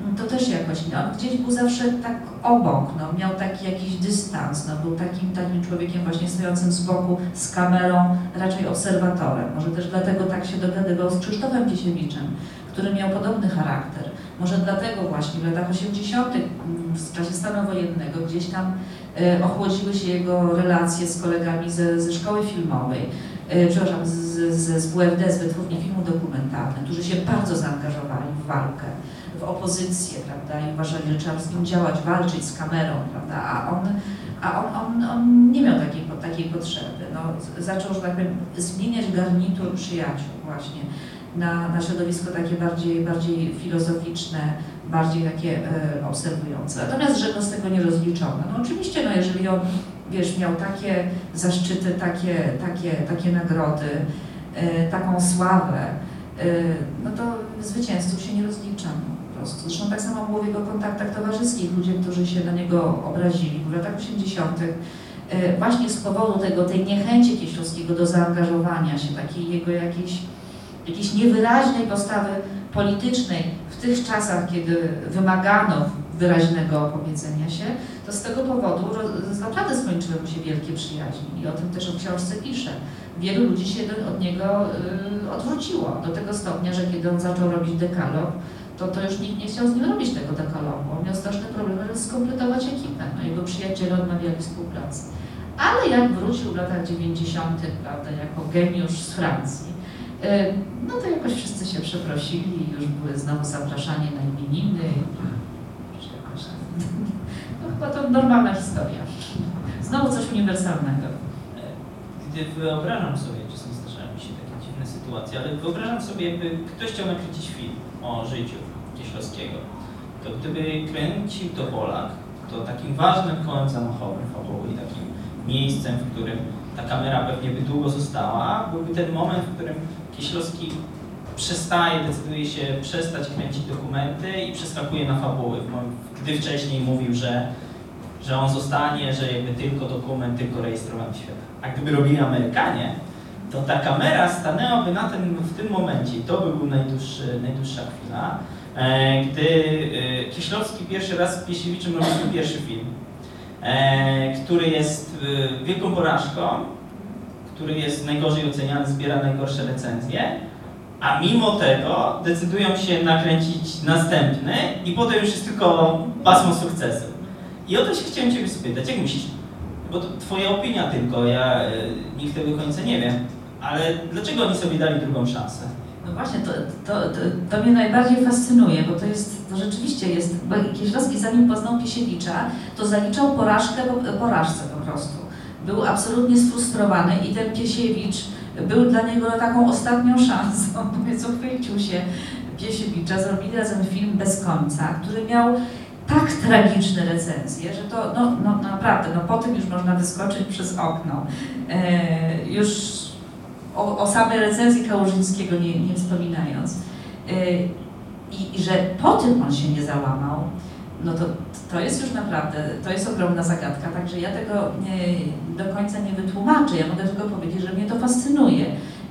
mm, to też jakoś, no, gdzieś był zawsze tak obok, no, miał taki jakiś dystans, no, był takim, takim człowiekiem właśnie stojącym z boku z kamerą, raczej obserwatorem, może też dlatego tak się dogadywał z Krzysztofem Piesiewiczem, który miał podobny charakter. Może dlatego właśnie w latach 80. mm, w czasie stanu wojennego gdzieś tam ochłodziły się jego relacje z kolegami ze, ze szkoły filmowej, e, przepraszam, z, z, z WFD, z Wytwórni Filmu Dokumentalnych, którzy się bardzo zaangażowali w walkę, w opozycję, prawda, i uważali, że trzeba z nim działać, walczyć z kamerą, prawda, a on, a on, on, on nie miał takiej, takiej potrzeby. No, zaczął, że tak powiem, zmieniać garnitur przyjaciół właśnie na, na środowisko takie bardziej, bardziej filozoficzne, bardziej takie e, obserwujące. Natomiast, go z tego nie rozliczono. No oczywiście, no jeżeli on, wiesz, miał takie zaszczyty, takie, takie, takie nagrody, e, taką sławę, e, no to zwycięzców się nie rozliczano prostu. Zresztą tak samo było w jego kontaktach towarzyskich, ludzie, którzy się na niego obrazili w latach 80. e, właśnie z powodu tego, tej niechęci Kieślowskiego do zaangażowania się, takiej jego jakiejś jakiejś niewyraźnej postawy politycznej w tych czasach, kiedy wymagano wyraźnego opowiedzenia się, to z tego powodu naprawdę skończyły mu się wielkie przyjaźnie i o tym też w książce pisze. Wielu ludzi się od niego y, odwróciło do tego stopnia, że kiedy on zaczął robić dekalog, to, to już nikt nie chciał z nim robić tego dekalogu. On miał straszne problemy, żeby skompletować ekipę. No, jego przyjaciele odmawiali współpracy. Ale jak wrócił w latach 90., prawda, jako geniusz z Francji, No to jakoś wszyscy się przeprosili już były znowu zapraszanie na imieniny. jakoś. No chyba to normalna historia. Znowu coś uniwersalnego. Gdy wyobrażam sobie, czasem zdarzają mi się takie dziwne sytuacje, ale wyobrażam sobie, jakby ktoś chciał nakręcić film o życiu Kieślowskiego, to gdyby kręcił to Polak, to takim ważnym kołem zamachowym fabuły takim miejscem, w którym ta kamera pewnie by długo została, byłby ten moment, w którym Kieślowski przestaje, decyduje się przestać kręcić dokumenty i przeskakuje na fabuły. Gdy wcześniej mówił, że, że on zostanie, że jakby tylko dokument, tylko rejestrowanie świata. A gdyby robili Amerykanie, to ta kamera stanęłaby na tym, w tym momencie, to by był najdłuższy, najdłuższa chwila, e, gdy e, Kieślowski pierwszy raz z Piesiewiczem robił pierwszy film, e, który jest wielką porażką, który jest najgorzej oceniany, zbiera najgorsze recenzje, a mimo tego decydują się nakręcić następny i potem już jest tylko pasmo sukcesu. I o to się chciałem Ciebie spytać, jak myślisz, bo to Twoja opinia tylko, ja e, nikt tego końca nie wiem, ale dlaczego oni sobie dali drugą szansę? No właśnie, to, to, to, to mnie najbardziej fascynuje, bo to jest, to rzeczywiście jest, bo Kieślowski zanim poznał Piesiewicza, to zaliczał porażkę po, porażce po prostu. Był absolutnie sfrustrowany i ten Piesiewicz był dla niego taką ostatnią szansą, [laughs] więc uchwycił się Piesiewicza, zrobili razem film Bez końca, który miał tak tragiczne recenzje, że to no, no, naprawdę, no po tym już można wyskoczyć przez okno. E, już o, o samej recenzji Kałużyńskiego nie, nie wspominając. Yy, I, I że po tym on się nie załamał, no to, to jest już naprawdę, to jest ogromna zagadka, także ja tego nie, do końca nie wytłumaczę, ja mogę tylko powiedzieć, że mnie to fascynuje.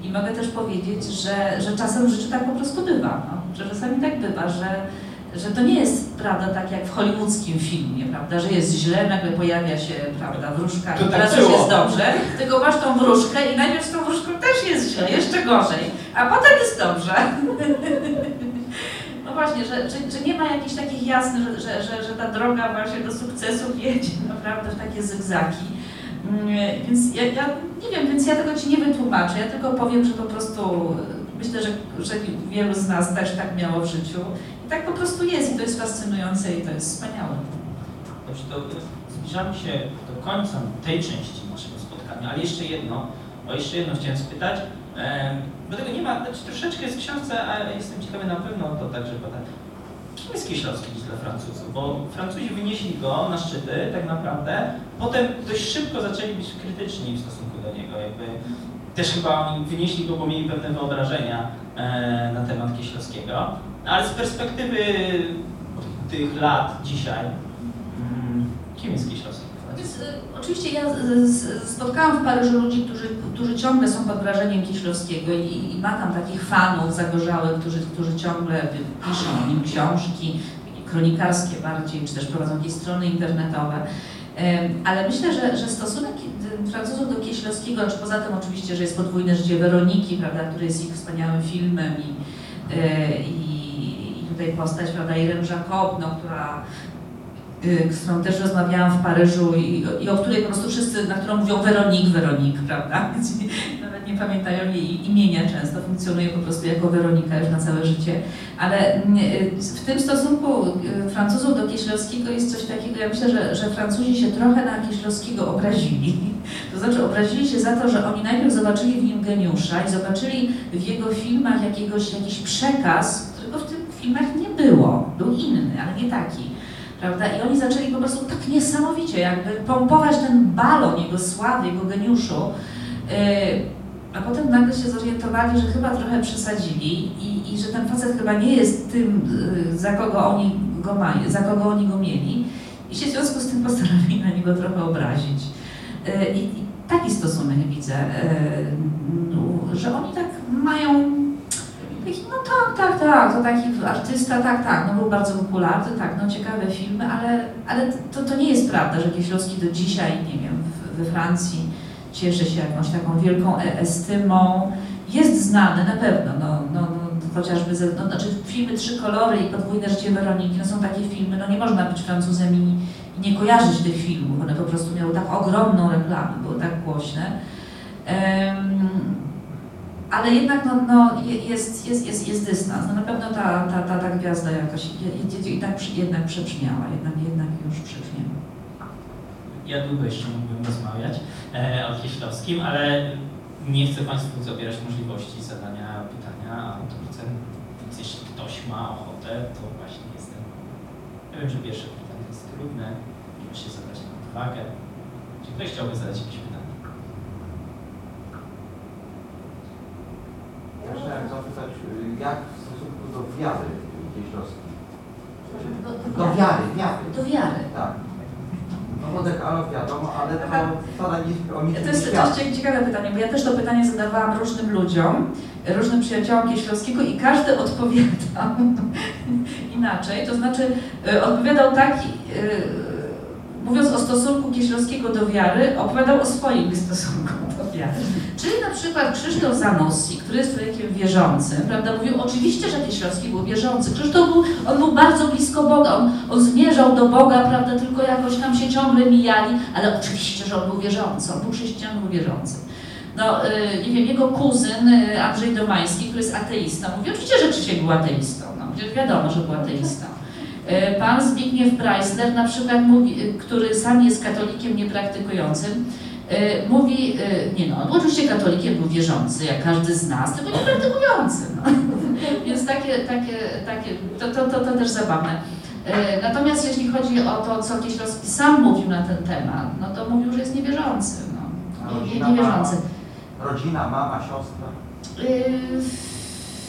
I mogę też powiedzieć, że, że czasem w życiu tak po prostu bywa, no, że czasami tak bywa, że, że to nie jest prawda tak jak w hollywoodzkim filmie, prawda, że jest źle, nagle pojawia się prawda, wróżka. I tak teraz już było. jest dobrze, tylko masz tą wróżkę i najpierw z tą wróżką też jest źle, jeszcze gorzej, a potem jest dobrze. [laughs] Właśnie, że, że, że nie ma jakichś takich jasnych, że, że, że, ta droga właśnie do sukcesu [laughs] jedzie naprawdę w takie zygzaki. Mm, Więc ja, ja nie wiem, więc ja tego Ci nie wytłumaczę, ja tylko powiem, że po prostu e, myślę, że, że wielu z nas też tak miało w życiu i tak po prostu jest i to jest fascynujące i to jest wspaniałe. Dobrze, to zbliżamy się do końca tej części naszego spotkania, ale jeszcze jedno, o jeszcze jedno chciałem spytać, bo tego nie ma, znaczy troszeczkę jest w książce, a jestem ciekawy na pewno to także badać. Kim jest Kieślowski dla Francuzów? Bo Francuzi wynieśli go na szczyty tak naprawdę, potem dość szybko zaczęli być krytyczni w stosunku do niego, jakby też chyba wynieśli go, bo mieli pewne wyobrażenia e, na temat Kieślowskiego, ale z perspektywy tych lat dzisiaj, mm, kim jest Kieślowski? Oczywiście ja spotkałam w Paryżu ludzi, którzy, którzy ciągle są pod wrażeniem Kieślowskiego i, i ma tam takich fanów zagorzałych, którzy, którzy ciągle piszą o nim książki, kronikarskie bardziej, czy też prowadzą jakieś strony internetowe. Ale myślę, że, że stosunek Francuzów do Kieślowskiego, czy poza tym oczywiście, że jest podwójne życie Weroniki, prawda, który jest ich wspaniałym filmem i, y, i, i tutaj postać, prawda, Irene Jacob, no, która z którą też rozmawiałam w Paryżu i, i o której po prostu wszyscy, na którą mówią Weronik, Weronik, prawda? [laughs] Nawet nie pamiętają jej imienia często, funkcjonuje po prostu jako Weronika już na całe życie. Ale mm, y, w tym stosunku y, Francuzów do Kieślowskiego jest coś takiego, ja myślę, że, że Francuzi się trochę na Kieślowskiego obrazili. [laughs] To znaczy obrazili się za to, że oni najpierw zobaczyli w nim geniusza i zobaczyli w jego filmach jakiegoś, jakiś przekaz, którego w tych filmach nie było. Był inny, ale nie taki prawda? I oni zaczęli po prostu tak niesamowicie jakby pompować ten balon jego sławy, jego geniuszu, yy, a potem nagle się zorientowali, że chyba trochę przesadzili i, i że ten facet chyba nie jest tym, yy, za kogo oni go mają, za kogo oni go mieli i się w związku z tym postanowili na niego trochę obrazić. Yy, I, i taki stosunek widzę, no, że oni tak mają No tak, tak, tak, to taki artysta, tak, tak, no był bardzo popularny, tak, no ciekawe filmy, ale, ale to, to nie jest prawda, że Kieślowski do dzisiaj, nie wiem, we Francji cieszy się jakąś taką wielką e- estymą. Jest znany na pewno, no, no, no chociażby, ze, no, znaczy filmy Trzy kolory i Podwójne życie Weroniki, no są takie filmy, no nie można być Francuzem i, i nie kojarzyć tych filmów, one po prostu miały tak ogromną reklamę, były tak głośne. Em, ale jednak no, no, je- jest, jest, jest, jest dystans. No, na pewno ta, ta, ta, ta gwiazda jakoś je- je- jednak, jednak przebrzmiała, jednak, jednak już przebrzmiała. Ja długo jeszcze mógłbym rozmawiać e, o Kieślowskim, ale nie chcę Państwu zabierać możliwości zadania pytania, a autorce, więc jeśli ktoś ma ochotę, to właśnie jestem. Ja wiem, że pierwsze pytanie jest trudne, żeby się zadać na odwagę. Czy ktoś chciałby zadać jakieś Ja chciałem zapytać, y, jak w stosunku do wiary jeździowskiej? Do, do, do wiary, wiary. Do wiary. Tak. No bo tak, dekalow wiadomo, ale to wcale nic To jest, to jest ciekawe pytanie, bo ja też to pytanie zadawałam różnym ludziom, różnym przyjaciołom Kieślowskiego i każdy [laughs] odpowiadał inaczej. To znaczy y, odpowiadał tak, y, mówiąc o stosunku Kieślowskiego do wiary, opowiadał o swoim stosunku do wiary. Czyli na przykład Krzysztof Zanussi, który jest człowiekiem wierzącym, prawda, mówił oczywiście, że Kieślowski był wierzący. Krzysztof był, on był bardzo blisko Boga, on, on zmierzał do Boga, prawda, tylko jakoś tam się ciągle mijali, ale oczywiście, że on był wierzący, on był chrześcijanin, był wierzący. No, y, nie wiem, jego kuzyn y, Andrzej Domański, który jest ateistą, mówi oczywiście, że Krzysiek był ateistą, no, wiadomo, że był ateistą. Y, Pan Zbigniew Preissner na przykład mówi, który sam jest katolikiem niepraktykującym, mówi, y, nie no, oczywiście katolikiem, był wierzący, jak każdy z nas, tylko niepraktykujący. No. [laughs] Więc takie, takie, takie to, to, to, to też zabawne. Y, Natomiast jeśli chodzi o to, co Kieślowski sam mówił na ten temat, no to mówił, że jest niewierzący. No. Nie, rodzina, niewierzący. Rodzina, mama, siostra.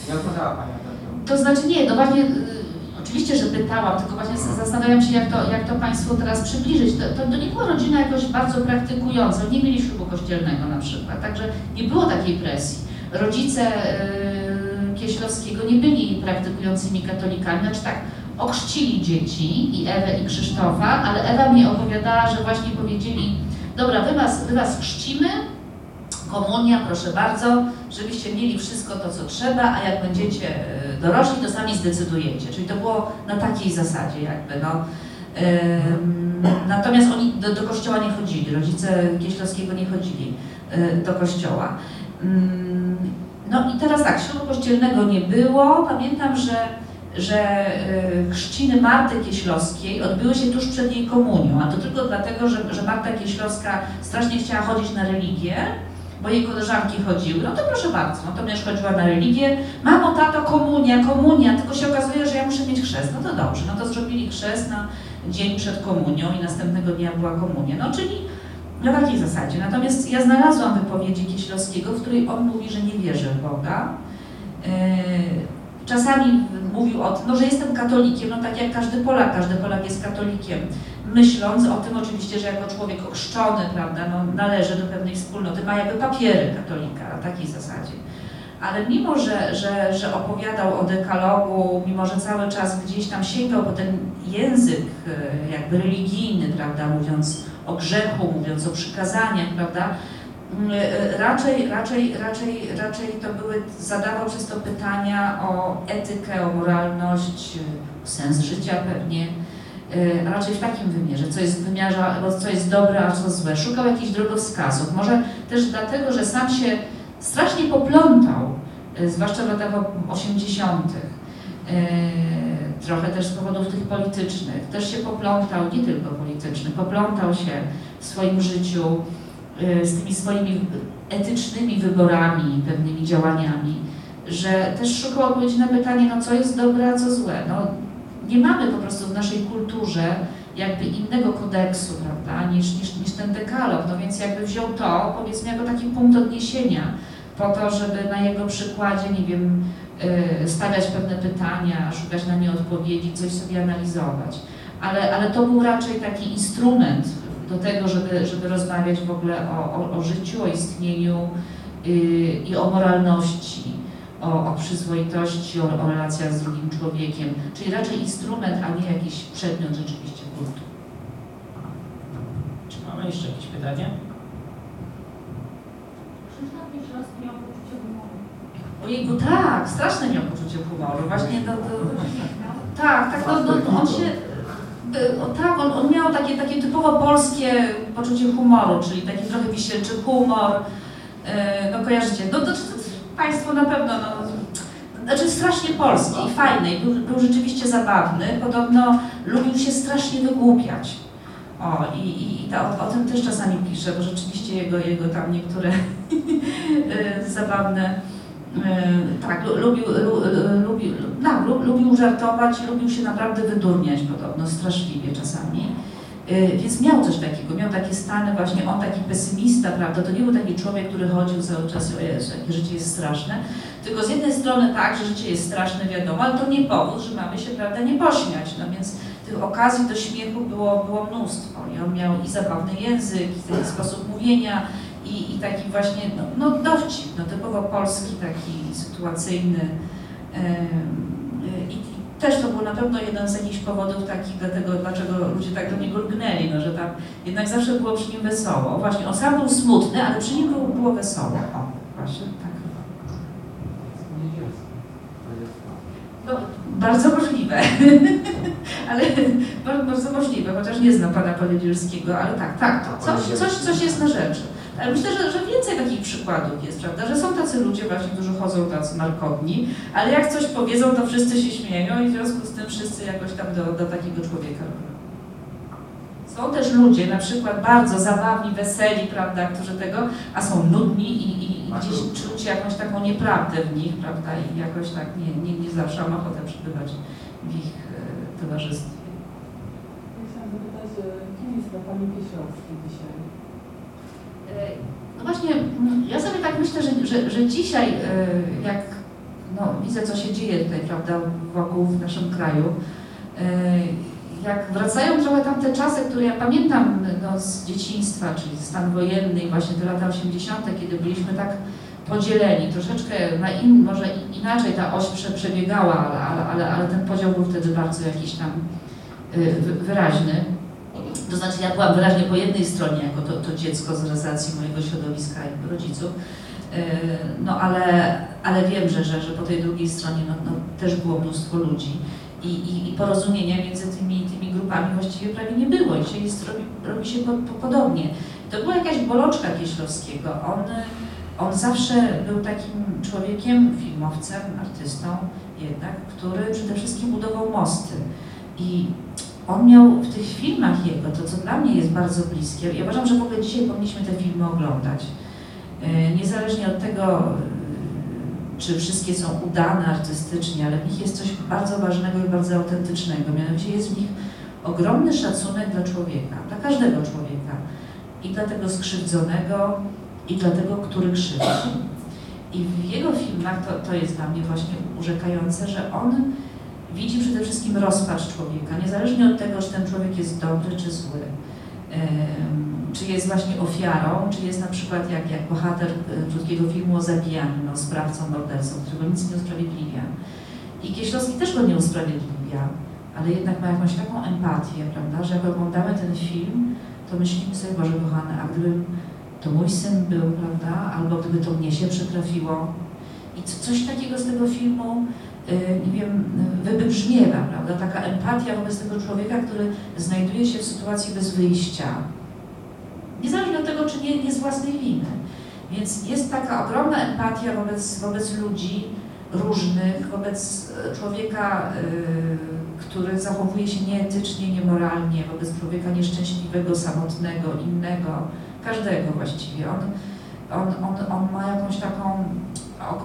Nie odpowiadała Pani na temat. To znaczy nie, no właśnie, y, oczywiście, że pytałam, tylko właśnie zastanawiam się, jak to, jak to Państwu teraz przybliżyć. To, to, to nie była rodzina jakoś bardzo praktykująca, nie mieli ślubu kościelnego na przykład, także nie było takiej presji. Rodzice y, Kieślowskiego nie byli praktykującymi katolikami, znaczy tak, ochrzcili dzieci, i Ewę, i Krzysztofa, ale Ewa mi opowiadała, że właśnie powiedzieli, dobra, wy was, wy was chrzcimy, komunia, proszę bardzo, żebyście mieli wszystko to, co trzeba, a jak będziecie e, dorośli, to sami zdecydujecie. Czyli to było na takiej zasadzie jakby, no. Natomiast oni do, do kościoła nie chodzili, rodzice Kieślowskiego nie chodzili y, do kościoła. Ym, No i teraz tak, ślubu kościelnego nie było. Pamiętam, że, że y, chrzciny Marty Kieślowskiej odbyły się tuż przed jej komunią, a to tylko dlatego, że, że Marta Kieślowska strasznie chciała chodzić na religię, bo jej koleżanki chodziły, no to proszę bardzo, no to też chodziła na religię, mamo, tato, komunia, komunia, tylko się okazuje, że ja muszę mieć chrzest, no to dobrze, no to zrobili chrzest na dzień przed komunią i następnego dnia była komunia, no czyli na takiej zasadzie. Natomiast ja znalazłam wypowiedzi Kieślowskiego, w której on mówi, że nie wierzy w Boga. Yy, Czasami mówił o tym, no, że jestem katolikiem, no tak jak każdy Polak, każdy Polak jest katolikiem, myśląc o tym oczywiście, że jako człowiek ochrzczony, prawda, no, należy do pewnej wspólnoty, ma jakby papiery katolika na takiej zasadzie. Ale mimo, że, że, że opowiadał o dekalogu, mimo, że cały czas gdzieś tam sięgał po ten język e, jakby religijny, prawda, mówiąc o grzechu, mówiąc o przykazaniach, prawda, mm, e, raczej, raczej, raczej, raczej to były, zadawał przez to pytania o etykę, o moralność, e, o sens życia pewnie, e, raczej w takim wymiarze, co jest w wymiarze, co jest dobre, a co złe. Szukał jakichś drogowskazów. Może też dlatego, że sam się strasznie poplątał, e, zwłaszcza w latach o- 80. e, Trochę też z powodów tych politycznych. Też się poplątał, nie tylko politycznych, poplątał się w swoim życiu z tymi swoimi etycznymi wyborami, pewnymi działaniami, że też szukał odpowiedzi na pytanie, no co jest dobre, a co złe. No, nie mamy po prostu w naszej kulturze jakby innego kodeksu, prawda, niż, niż, niż ten dekalog, no więc jakby wziął to, powiedzmy, jako taki punkt odniesienia, po to, żeby na jego przykładzie, nie wiem, y, stawiać pewne pytania, szukać na nie odpowiedzi, coś sobie analizować. Ale, ale to był raczej taki instrument do tego, żeby, żeby rozmawiać w ogóle o, o, o życiu, o istnieniu y, i o moralności, o, o przyzwoitości, o, o relacjach z drugim człowiekiem. Czyli raczej instrument, a nie jakiś przedmiot rzeczywiście kultu. Czy mamy jeszcze jakieś pytanie? Krzysztof Kieślowski miał poczucie humoru. Ojejku, tak, straszne miał poczucie humoru. Właśnie to, to, tak, tak, no, no, on się, o, tak, on, on miał takie, takie typowo polskie poczucie humoru, czyli taki trochę wisielczy humor, y, no kojarzycie, no to, to, to Państwo na pewno, no, znaczy strasznie polski i fajny, był, był rzeczywiście zabawny, podobno lubił się strasznie wygłupiać. O, i, i, i ta, o, o tym też czasami pisze, bo rzeczywiście jego, jego tam niektóre y, [laughs] zabawne y, tak, lu- lubił, lu, lu- lubił, lu- tak, lu, lubił żartować, lubił się naprawdę wydurniać podobno, straszliwie czasami. Y, Więc miał coś takiego, miał takie stany właśnie, on taki pesymista, prawda, to nie był taki człowiek, który chodził cały czas, o Jezu, jakie życie jest straszne, tylko z jednej strony tak, że życie jest straszne, wiadomo, ale to nie powód, że mamy się, prawda, nie pośmiać, no więc tych okazji do śmiechu było, było mnóstwo. I on miał i zabawny język, i taki sposób mówienia, i, i taki właśnie, no, no dowcip, no typowo polski, taki sytuacyjny. I też to był na pewno jeden z jakichś powodów takich, dlatego, dlaczego ludzie tak do niego lgnęli, no, że tam jednak zawsze było przy nim wesoło. Właśnie, on sam był smutny, ale przy nim było, było wesoło. O, właśnie, tak. No, bardzo możliwe. [laughs] ale bardzo, możliwe, chociaż nie znam pana Poniedzielskiego, ale tak, tak, to coś, coś, coś jest na rzeczy. Ale myślę, że, że więcej takich przykładów jest, prawda? Że są tacy ludzie właśnie, którzy chodzą tacy markowni, ale jak coś powiedzą, to wszyscy się śmieją i w związku z tym wszyscy jakoś tam do, do takiego człowieka. Są też ludzie, na przykład bardzo zabawni, weseli, prawda, którzy tego, a są nudni i, i, i gdzieś czucie jakąś taką nieprawdę w nich, prawda, i jakoś tak nie, nie, nie zawsze mam ochotę przebywać w ich e, towarzystwie. Ja chciałam zapytać, e, kim jest dla Pani Kieślowski dzisiaj? E, No właśnie, mm, ja sobie tak myślę, że, że, że dzisiaj, e, jak no, widzę, co się dzieje tutaj, prawda, wokół w naszym kraju, e, jak wracają trochę tamte czasy, które ja pamiętam no, z dzieciństwa, czyli stan wojenny i właśnie te lata 80., kiedy byliśmy tak podzieleni, troszeczkę na in, może inaczej ta oś prze, przebiegała, ale, ale, ale, ale ten podział był wtedy bardzo jakiś tam wy- wyraźny. To znaczy ja byłam wyraźnie po jednej stronie, jako to, to dziecko z racji mojego środowiska i rodziców, Yy, no ale, ale wiem, że, że, że po tej drugiej stronie no, no, też było mnóstwo ludzi i, i, i porozumienia między tymi, tymi grupami właściwie prawie nie było. I Dzisiaj jest, robi, robi się po, po, podobnie. To była jakaś boloczka Kieślowskiego. On, on zawsze był takim człowiekiem, filmowcem, artystą jednak, który przede wszystkim budował mosty. I on miał w tych filmach jego, to co dla mnie jest bardzo bliskie, ja uważam, że w ogóle dzisiaj powinniśmy te filmy oglądać. E, Niezależnie od tego, e, czy wszystkie są udane artystycznie, ale w nich jest coś bardzo ważnego i bardzo autentycznego. Mianowicie jest w nich ogromny szacunek dla człowieka, dla każdego człowieka. I dla tego skrzywdzonego, i dla tego, który krzywdzi. I w jego filmach to, to jest dla mnie właśnie urzekające, że on widzi przede wszystkim rozpacz człowieka, niezależnie od tego, czy ten człowiek jest dobry czy zły. Czy jest właśnie ofiarą, czy jest na przykład jak, jak bohater e, krótkiego filmu o zabijaniu, no, sprawcą, mordercą, którego nic nie usprawiedliwia. I Kieślowski też go nie usprawiedliwia, ale jednak ma jakąś taką empatię, prawda, że jak oglądamy ten film, to myślimy sobie, Boże kochany, a gdyby to mój syn był, prawda, albo gdyby to mnie się przytrafiło. I co- coś takiego z tego filmu nie wiem, y, wybrzmiewa, prawda? Taka empatia wobec tego człowieka, który znajduje się w sytuacji bez wyjścia. Niezależnie od tego, czy nie, nie z własnej winy. Więc jest taka ogromna empatia wobec, wobec ludzi różnych, wobec e, człowieka, y, który zachowuje się nieetycznie, niemoralnie, wobec człowieka nieszczęśliwego, samotnego, innego, każdego właściwie. On, on, on, on ma jakąś taką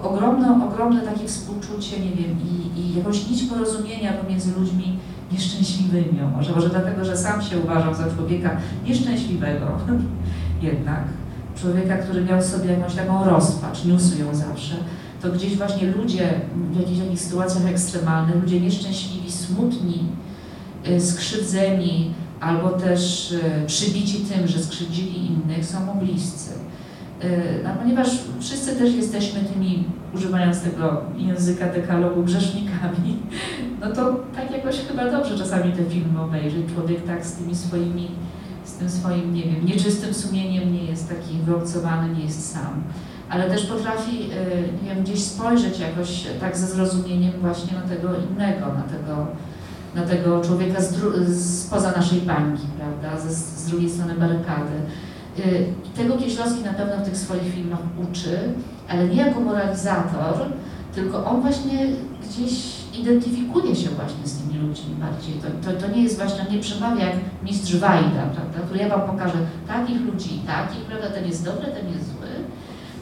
ogromne, ogromne takie współczucie, nie wiem, i, i jakąś nić porozumienia pomiędzy ludźmi nieszczęśliwymi. Może, może dlatego, że sam się uważał za człowieka nieszczęśliwego [laughs] jednak. Człowieka, który miał sobie jakąś taką rozpacz, niósł ją zawsze. To gdzieś właśnie ludzie w jakichś takich sytuacjach ekstremalnych, ludzie nieszczęśliwi, smutni, y, skrzywdzeni, albo też y, przybici tym, że skrzywdzili innych, są mu bliscy. Y, No, ponieważ wszyscy też jesteśmy tymi, używając tego języka dekalogu, grzesznikami, no to tak jakoś chyba dobrze czasami te filmy obejrzeć. Człowiek tak z tymi swoimi, z tym swoim, nie wiem, nieczystym sumieniem nie jest taki wyobcowany, nie jest sam. Ale też potrafi, y, nie wiem, gdzieś spojrzeć jakoś tak ze zrozumieniem właśnie na tego innego, na tego, na tego człowieka z spoza naszej bańki, prawda, z, z drugiej strony barykady. Y, tego Kieślowski na pewno w tych swoich filmach uczy, ale nie jako moralizator, tylko on właśnie gdzieś identyfikuje się właśnie z tymi ludźmi bardziej. To, to, to nie jest właśnie, on nie przemawia jak mistrz Wajda, prawda, który ja Wam pokażę takich ludzi i takich, prawda, ten jest dobry, ten jest zły,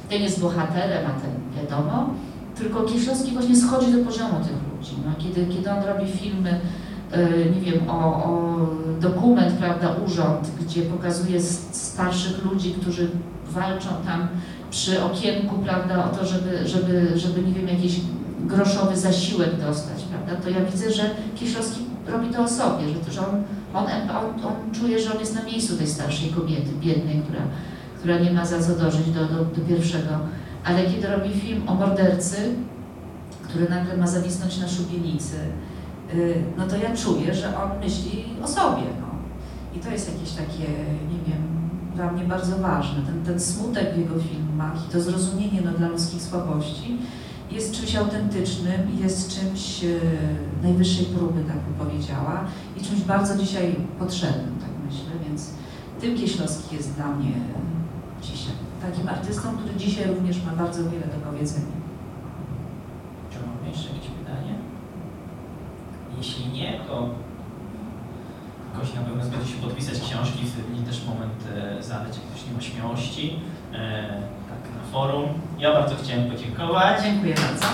ten jest bohaterem, a ten wiadomo, tylko Kieślowski właśnie schodzi do poziomu tych ludzi. No, kiedy, kiedy on robi filmy, nie wiem, o, o dokument, prawda, urząd, gdzie pokazuje starszych ludzi, którzy walczą tam przy okienku, prawda, o to, żeby, żeby, żeby nie wiem, jakiś groszowy zasiłek dostać, prawda, to ja widzę, że Kieślowski robi to o sobie, że, że on, on, on, on czuje, że on jest na miejscu tej starszej kobiety, biednej, która, która nie ma za co dożyć do, do, do pierwszego. Ale kiedy robi film o mordercy, który nagle ma zawisnąć na szubienicy, y, no to ja czuję, że on myśli o sobie. No. I to jest jakieś takie, nie wiem, dla mnie bardzo ważne. Ten, ten smutek w jego filmach i to zrozumienie no, dla ludzkich słabości jest czymś autentycznym, jest czymś e, najwyższej próby, tak bym powiedziała, i czymś bardzo dzisiaj potrzebnym, tak myślę, więc tym Kieślowski jest dla mnie dzisiaj takim artystą, który dzisiaj również ma bardzo wiele do powiedzenia. Czy mamy jeszcze? Jeśli nie, to ktoś na pewno zgodzi się podpisać książki, wtedy też moment e, zadać, jak ktoś nie ma śmiałości, e, tak na forum. Ja bardzo chciałem podziękować. Dziękuję bardzo.